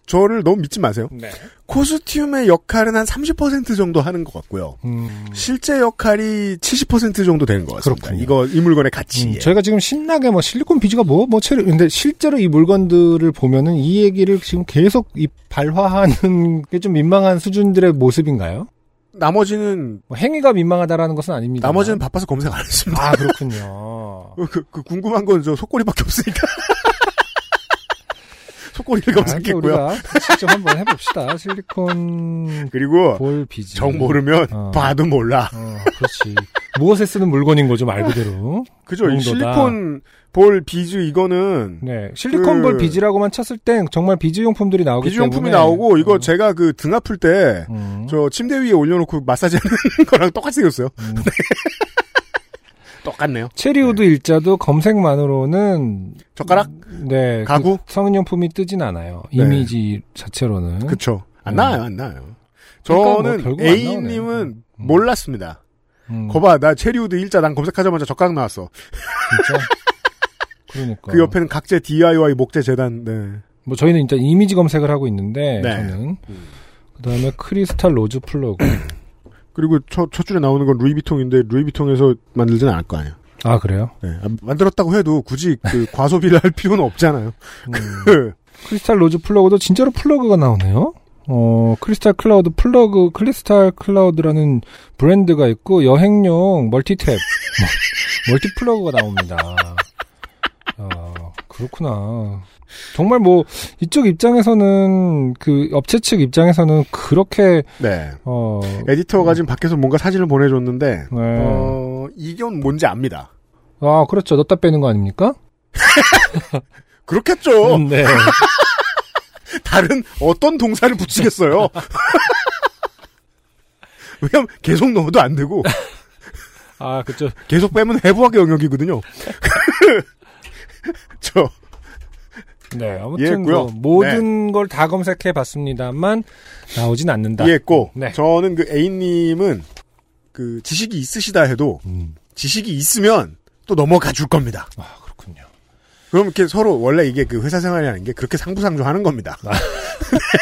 S1: 저를 너무 믿지 마세요.
S2: 네.
S1: 코스튬의 역할은 한 30% 정도 하는 것 같고요.
S2: 음,
S1: 실제 역할이 70% 정도 되는 것 같습니다.
S2: 그렇군요.
S1: 이거 이 물건의 가치.
S2: 음, 저희가 지금 신나게 뭐 실리콘 비즈가 뭐, 뭐, 체리, 근데 실제로 이 물건들을 보면은 이 얘기를 지금 계속 이 발화하는 게 좀 민망한 수준들의 모습인가요?
S1: 나머지는
S2: 뭐 행위가 민망하다라는 것은 아닙니다.
S1: 나머지는 바빠서 검색 안 했습니다.
S2: 아, 그렇군요.
S1: 그, 그 궁금한 건 저 속꼬리밖에 없으니까. 소꼬리를
S2: 아,
S1: 검색했고요.
S2: 직접 한번 해봅시다. 실리콘
S1: 그리고
S2: 볼 비즈.
S1: 정 모르면
S2: 어.
S1: 봐도 몰라.
S2: 어, 그렇지. 무엇에 쓰는 물건인 거죠, 말 그대로.
S1: 그죠? 실리콘 볼 비즈 이거는
S2: 네. 실리콘 볼
S1: 그-
S2: 비즈라고만 쳤을 땐 정말 비즈 용품들이 나오기
S1: 비즈 용품이
S2: 때문에.
S1: 나오고 이거
S2: 어.
S1: 제가 그 등 아플 때
S2: 음.
S1: 저 침대 위에 올려놓고 마사지하는 거랑 똑같이 생겼어요.
S2: 음.
S1: 똑같네요.
S2: cherry wood 일자도 검색만으로는
S1: 젓가락?
S2: 네
S1: 가구?
S2: 그 성인용품이 뜨진 않아요.
S1: 네.
S2: 이미지 자체로는.
S1: 그쵸. 안
S2: 음.
S1: 나와요, 안 나와요.
S2: 그러니까 뭐
S1: 저는
S2: 결국 안
S1: A님은.
S2: 음.
S1: 몰랐습니다.
S2: 음,
S1: 거봐, 나 cherry wood 일자 난 검색하자마자 젓가락 나왔어.
S2: 진짜. 그러니까.
S1: 그 옆에는 각재 DIY 목재 재단, 네.
S2: 뭐 저희는 일단 이미지 검색을 하고 있는데
S1: 네.
S2: 저는 그다음에 crystal rose 플러그.
S1: 그리고 첫, 첫 줄에 나오는 건 루이비통인데 루이비통에서 만들진 않을 거 아니야.
S2: 아 그래요?
S1: 네. 아, 만들었다고 해도 굳이 그 과소비를 할 필요는 없잖아요.
S2: 음. 크리스탈 로즈 플러그도 진짜로 플러그가 나오네요. 어, 크리스탈 클라우드 플러그, 크리스탈 클라우드라는 브랜드가 있고, 여행용 멀티탭, 뭐, 멀티 플러그가 나옵니다. 아, 그렇구나. 정말 뭐, 이쪽 입장에서는, 그, 업체 측 입장에서는 그렇게,
S1: 네.
S2: 어,
S1: 에디터가 지금 밖에서 뭔가 사진을 보내줬는데
S2: 네.
S1: 어, 이건 뭔지 압니다.
S2: 아, 그렇죠. 넣다 빼는 거 아닙니까?
S1: 그렇겠죠.
S2: 음, 네.
S1: 다른 어떤 동사를 붙이겠어요. 왜냐면 계속 넣어도 안 되고
S2: 아, 그렇죠.
S1: 계속 빼면 해부학의 영역이거든요. 저
S2: 네, 아무튼
S1: 이해했고요.
S2: 뭐 모든 걸다 검색해 봤습니다만 나오진 않는다.
S1: 이해했고
S2: 네.
S1: 저는 그 A님은 그 지식이 있으시다 해도
S2: 음.
S1: 지식이 있으면 또 넘어가 줄 겁니다.
S2: 아, 그렇군요.
S1: 그럼 이렇게 서로 원래 이게 그 회사 생활이라는 게 그렇게 상부상조하는 겁니다.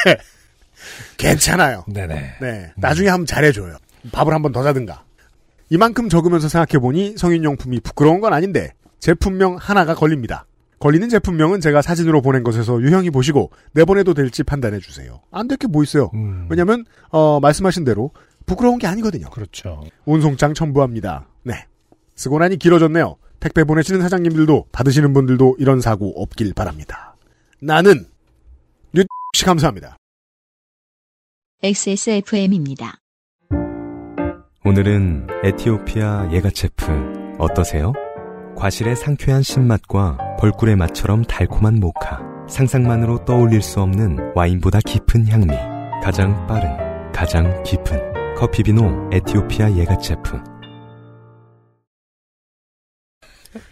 S1: 네. 괜찮아요.
S2: 네네.
S1: 네. 나중에 한번 잘해줘요. 밥을 한번 더 사든가. 이만큼 적으면서 생각해보니 성인용품이 부끄러운 건 아닌데 제품명 하나가 걸립니다. 걸리는 제품명은 제가 사진으로 보낸 것에서 유형이 보시고 내보내도 될지 판단해 주세요. 안 될 게 뭐 있어요.
S2: 음.
S1: 왜냐면 어, 말씀하신 대로 부끄러운 게 아니거든요.
S2: 그렇죠.
S1: 운송장 첨부합니다. 네. 쓰고 나니 길어졌네요. 택배 보내시는 사장님들도 받으시는 분들도 이런 사고 없길 바랍니다. 나는 뉴씨 감사합니다.
S4: XSFM입니다.
S5: 오늘은 에티오피아 예가체프 어떠세요? 과실의 상쾌한 신맛과 벌꿀의 맛처럼 달콤한 모카. 상상만으로 떠올릴 수 없는 와인보다 깊은 향미. 가장 빠른, 가장 깊은 커피비노 에티오피아 예가체프.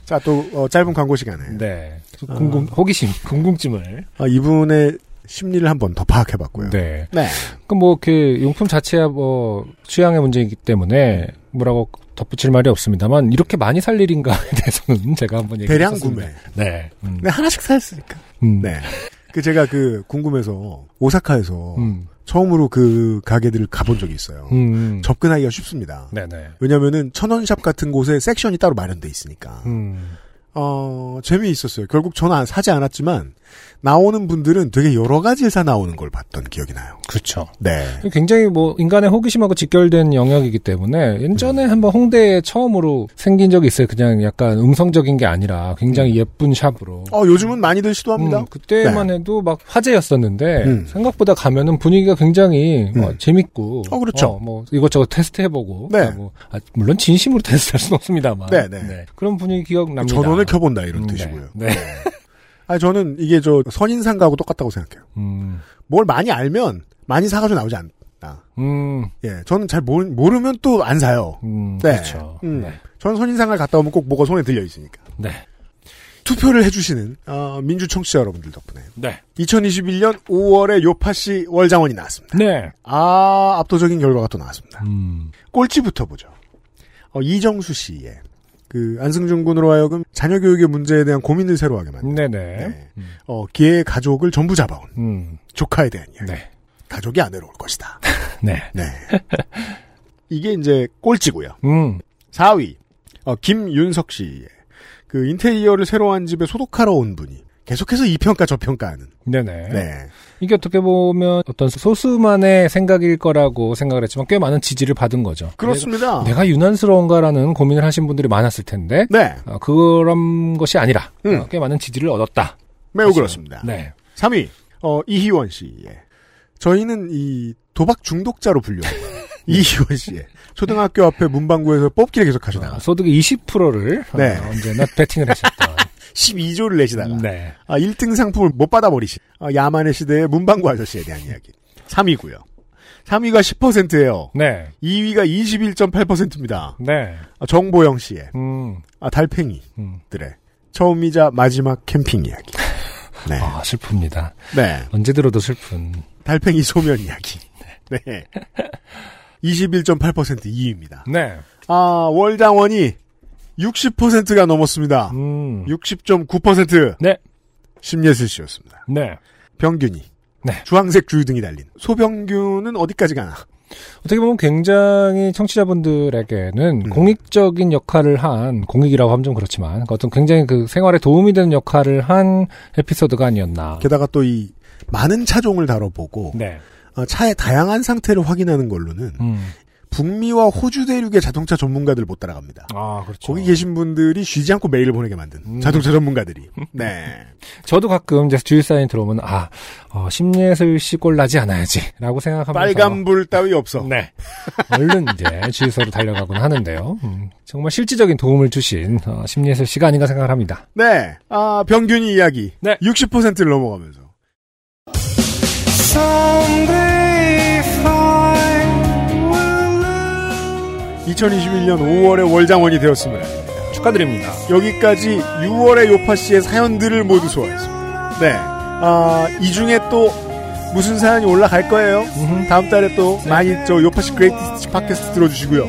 S1: 자, 또 어, 짧은 광고 시간에
S2: 네. 궁금, 호기심, 궁금증을.
S1: 아, 이분의 심리를 한번 더 파악해봤고요.
S2: 네.
S1: 네.
S2: 그럼 뭐, 그, 용품 자체야 뭐, 취향의 문제이기 때문에, 뭐라고 덧붙일 말이 없습니다만, 이렇게 많이 살 일인가에 대해서는 제가 한번 얘기
S1: 대량 구매.
S2: 네. 음.
S1: 네, 하나씩 사였으니까.
S2: 음.
S1: 네. 그 제가 그 궁금해서 오사카에서
S2: 음.
S1: 처음으로 그 가게들을 가본 적이 있어요.
S2: 음.
S1: 접근하기가 쉽습니다.
S2: 네네.
S1: 왜냐면은 천원샵 같은 곳에 섹션이 따로 마련돼 있으니까.
S2: 음.
S1: 어, 재미있었어요. 결국 저는 안- 사지 않았지만 나오는 분들은 되게 여러 가지를 사 나오는 걸 봤던 기억이 나요.
S2: 그렇죠.
S1: 네.
S2: 굉장히 뭐 인간의 호기심하고 직결된 영역이기 때문에 예전에 한번 홍대에 처음으로 생긴 적이 있어요. 그냥 약간 음성적인 게 아니라 굉장히 예쁜 샵으로.
S1: 어, 요즘은 많이들 시도합니다.
S2: 음, 그때만 해도 막 화제였었는데
S1: 음.
S2: 생각보다 가면은 분위기가 굉장히 어,
S1: 음.
S2: 재밌고
S1: 어, 그렇죠.
S2: 뭐 이것저것 테스트 해보고
S1: 네.
S2: 뭐, 아, 물론 진심으로 테스트 할 수는 없습니다만
S1: 네, 네.
S2: 그런 분위기 기억 납니다.
S1: 전원을 켜본다 이런
S2: 음,
S1: 뜻이고요.
S2: 네. 네.
S1: 아 저는 이게 저 선인상 가하고 똑같다고 생각해요.
S2: 음,
S1: 뭘 많이 알면 많이 사가지고 나오지 않다.
S2: 음,
S1: 예, 저는 잘 모르, 모르면 또 안 사요.
S2: 음,
S1: 네.
S2: 그렇죠.
S1: 음.
S2: 네.
S1: 저는 선인상을 갔다 오면 꼭 뭐가 손에 들려 있으니까.
S2: 네.
S1: 투표를 해주시는 어, 민주 청취자 여러분들 덕분에
S2: 네.
S1: 2021년 5월에 요파시 월장원이 나왔습니다.
S2: 네.
S1: 아 압도적인 결과가 또 나왔습니다.
S2: 음,
S1: 꼴찌부터 보죠. 어, 이정수 씨의 그 안승준 군으로 하여금 자녀 교육의 문제에 대한 고민을 새로 하게 만든
S2: 네네.
S1: 네. 어, 기의 가족을 전부 잡아온
S2: 음,
S1: 조카에 대한 이야기.
S2: 네.
S1: 가족이 안 외로울 것이다.
S2: 네.
S1: 네. 이게 이제 꼴찌고요.
S2: 음,
S1: 4위 어, 김윤석 씨의 그 인테리어를 새로 한 집에 소독하러 온 분이 계속해서 이 평가 저 평가하는.
S2: 네네.
S1: 네.
S2: 이게 어떻게 보면 어떤 소수만의 생각일 거라고 생각을 했지만 꽤 많은 지지를 받은 거죠.
S1: 그렇습니다.
S2: 내가, 내가 유난스러운가라는 고민을 하신 분들이 많았을 텐데
S1: 네.
S2: 어, 그런 것이 아니라
S1: 음.
S2: 어, 꽤 많은 지지를 얻었다.
S1: 매우 그렇습니다.
S2: 네.
S1: 3위 어, 이희원 씨의 저희는 이 도박 중독자로 불려요. 이희원 씨의 초등학교 앞에 문방구에서 뽑기를 계속 하시다가
S2: 어, 소득의 20%를
S1: 네.
S2: 언제나 베팅을 하셨던.
S1: 12조를 내시다가
S2: 네.
S1: 아, 1등 상품을 못 받아버리신 아, 야만의 시대의 문방구 아저씨에 대한 이야기. 3위고요. 3위가 10%예요.
S2: 네.
S1: 2위가 21.8%입니다.
S2: 네.
S1: 아, 정보영 씨의
S2: 음.
S1: 아, 달팽이들의
S2: 음.
S1: 처음이자 마지막 캠핑 이야기. 네.
S2: 아, 슬픕니다.
S1: 네.
S2: 언제 들어도 슬픈.
S1: 달팽이 소면 이야기. 네. 21.8% 2위입니다.
S2: 네.
S1: 아, 월장원이 60%가 넘었습니다.
S2: 음.
S1: 60.9%
S2: 네.
S1: 심예슬 씨였습니다.
S2: 네.
S1: 병균이.
S2: 네.
S1: 주황색 줄 등이 달린. 소병균은 어디까지 가나?
S2: 어떻게 보면 굉장히 청취자분들에게는
S1: 음.
S2: 공익적인 역할을 한 공익이라고 하면 좀 그렇지만 어떤 굉장히 그 생활에 도움이 되는 역할을 한 에피소드가 아니었나.
S1: 게다가 또 이 많은 차종을 다뤄보고
S2: 네.
S1: 어, 차의 다양한 상태를 확인하는 걸로는
S2: 음.
S1: 북미와 호주 대륙의 자동차 전문가들 못 따라갑니다.
S2: 아 그렇죠.
S1: 거기 계신 분들이 쉬지 않고 메일을 보내게 만든
S2: 음.
S1: 자동차 전문가들이. 네.
S2: 저도 가끔 이제 주유 사인 들어오면 아 어, 심예슬 씨꼴 나지 않아야지라고 생각하면서
S1: 빨간불 따위 없어.
S2: 네. 얼른 이제 주유소로 달려가곤 하는데요. 음, 정말 실질적인 도움을 주신 어, 심예슬 씨가 아닌가 생각을 합니다.
S1: 네. 아, 병균이 이야기.
S2: 네.
S1: 60%를 넘어가면서. 2021년 5월에 월장원이 되었음을 알립니다.
S2: 축하드립니다.
S1: 여기까지 6월의 요팟시의 사연들을 모두 소화했습니다. 네. 아, 이 중에 또 무슨 사연이 올라갈 거예요.
S2: 음흠.
S1: 다음 달에 또 많이 저 요팟시 greatest 팟캐스트 들어주시고요.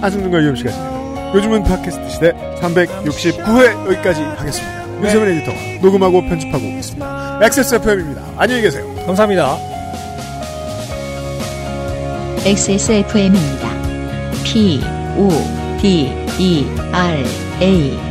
S1: 한승준과 유엠 씨가 진행합니다. 요즘은 팟캐스트 시대 369회 여기까지 하겠습니다. 윤세민 에디터 녹음하고 편집하고 있습니다. XSFM입니다. 안녕히 계세요.
S2: 감사합니다.
S4: XSFM입니다. P, O, D, E, R, A.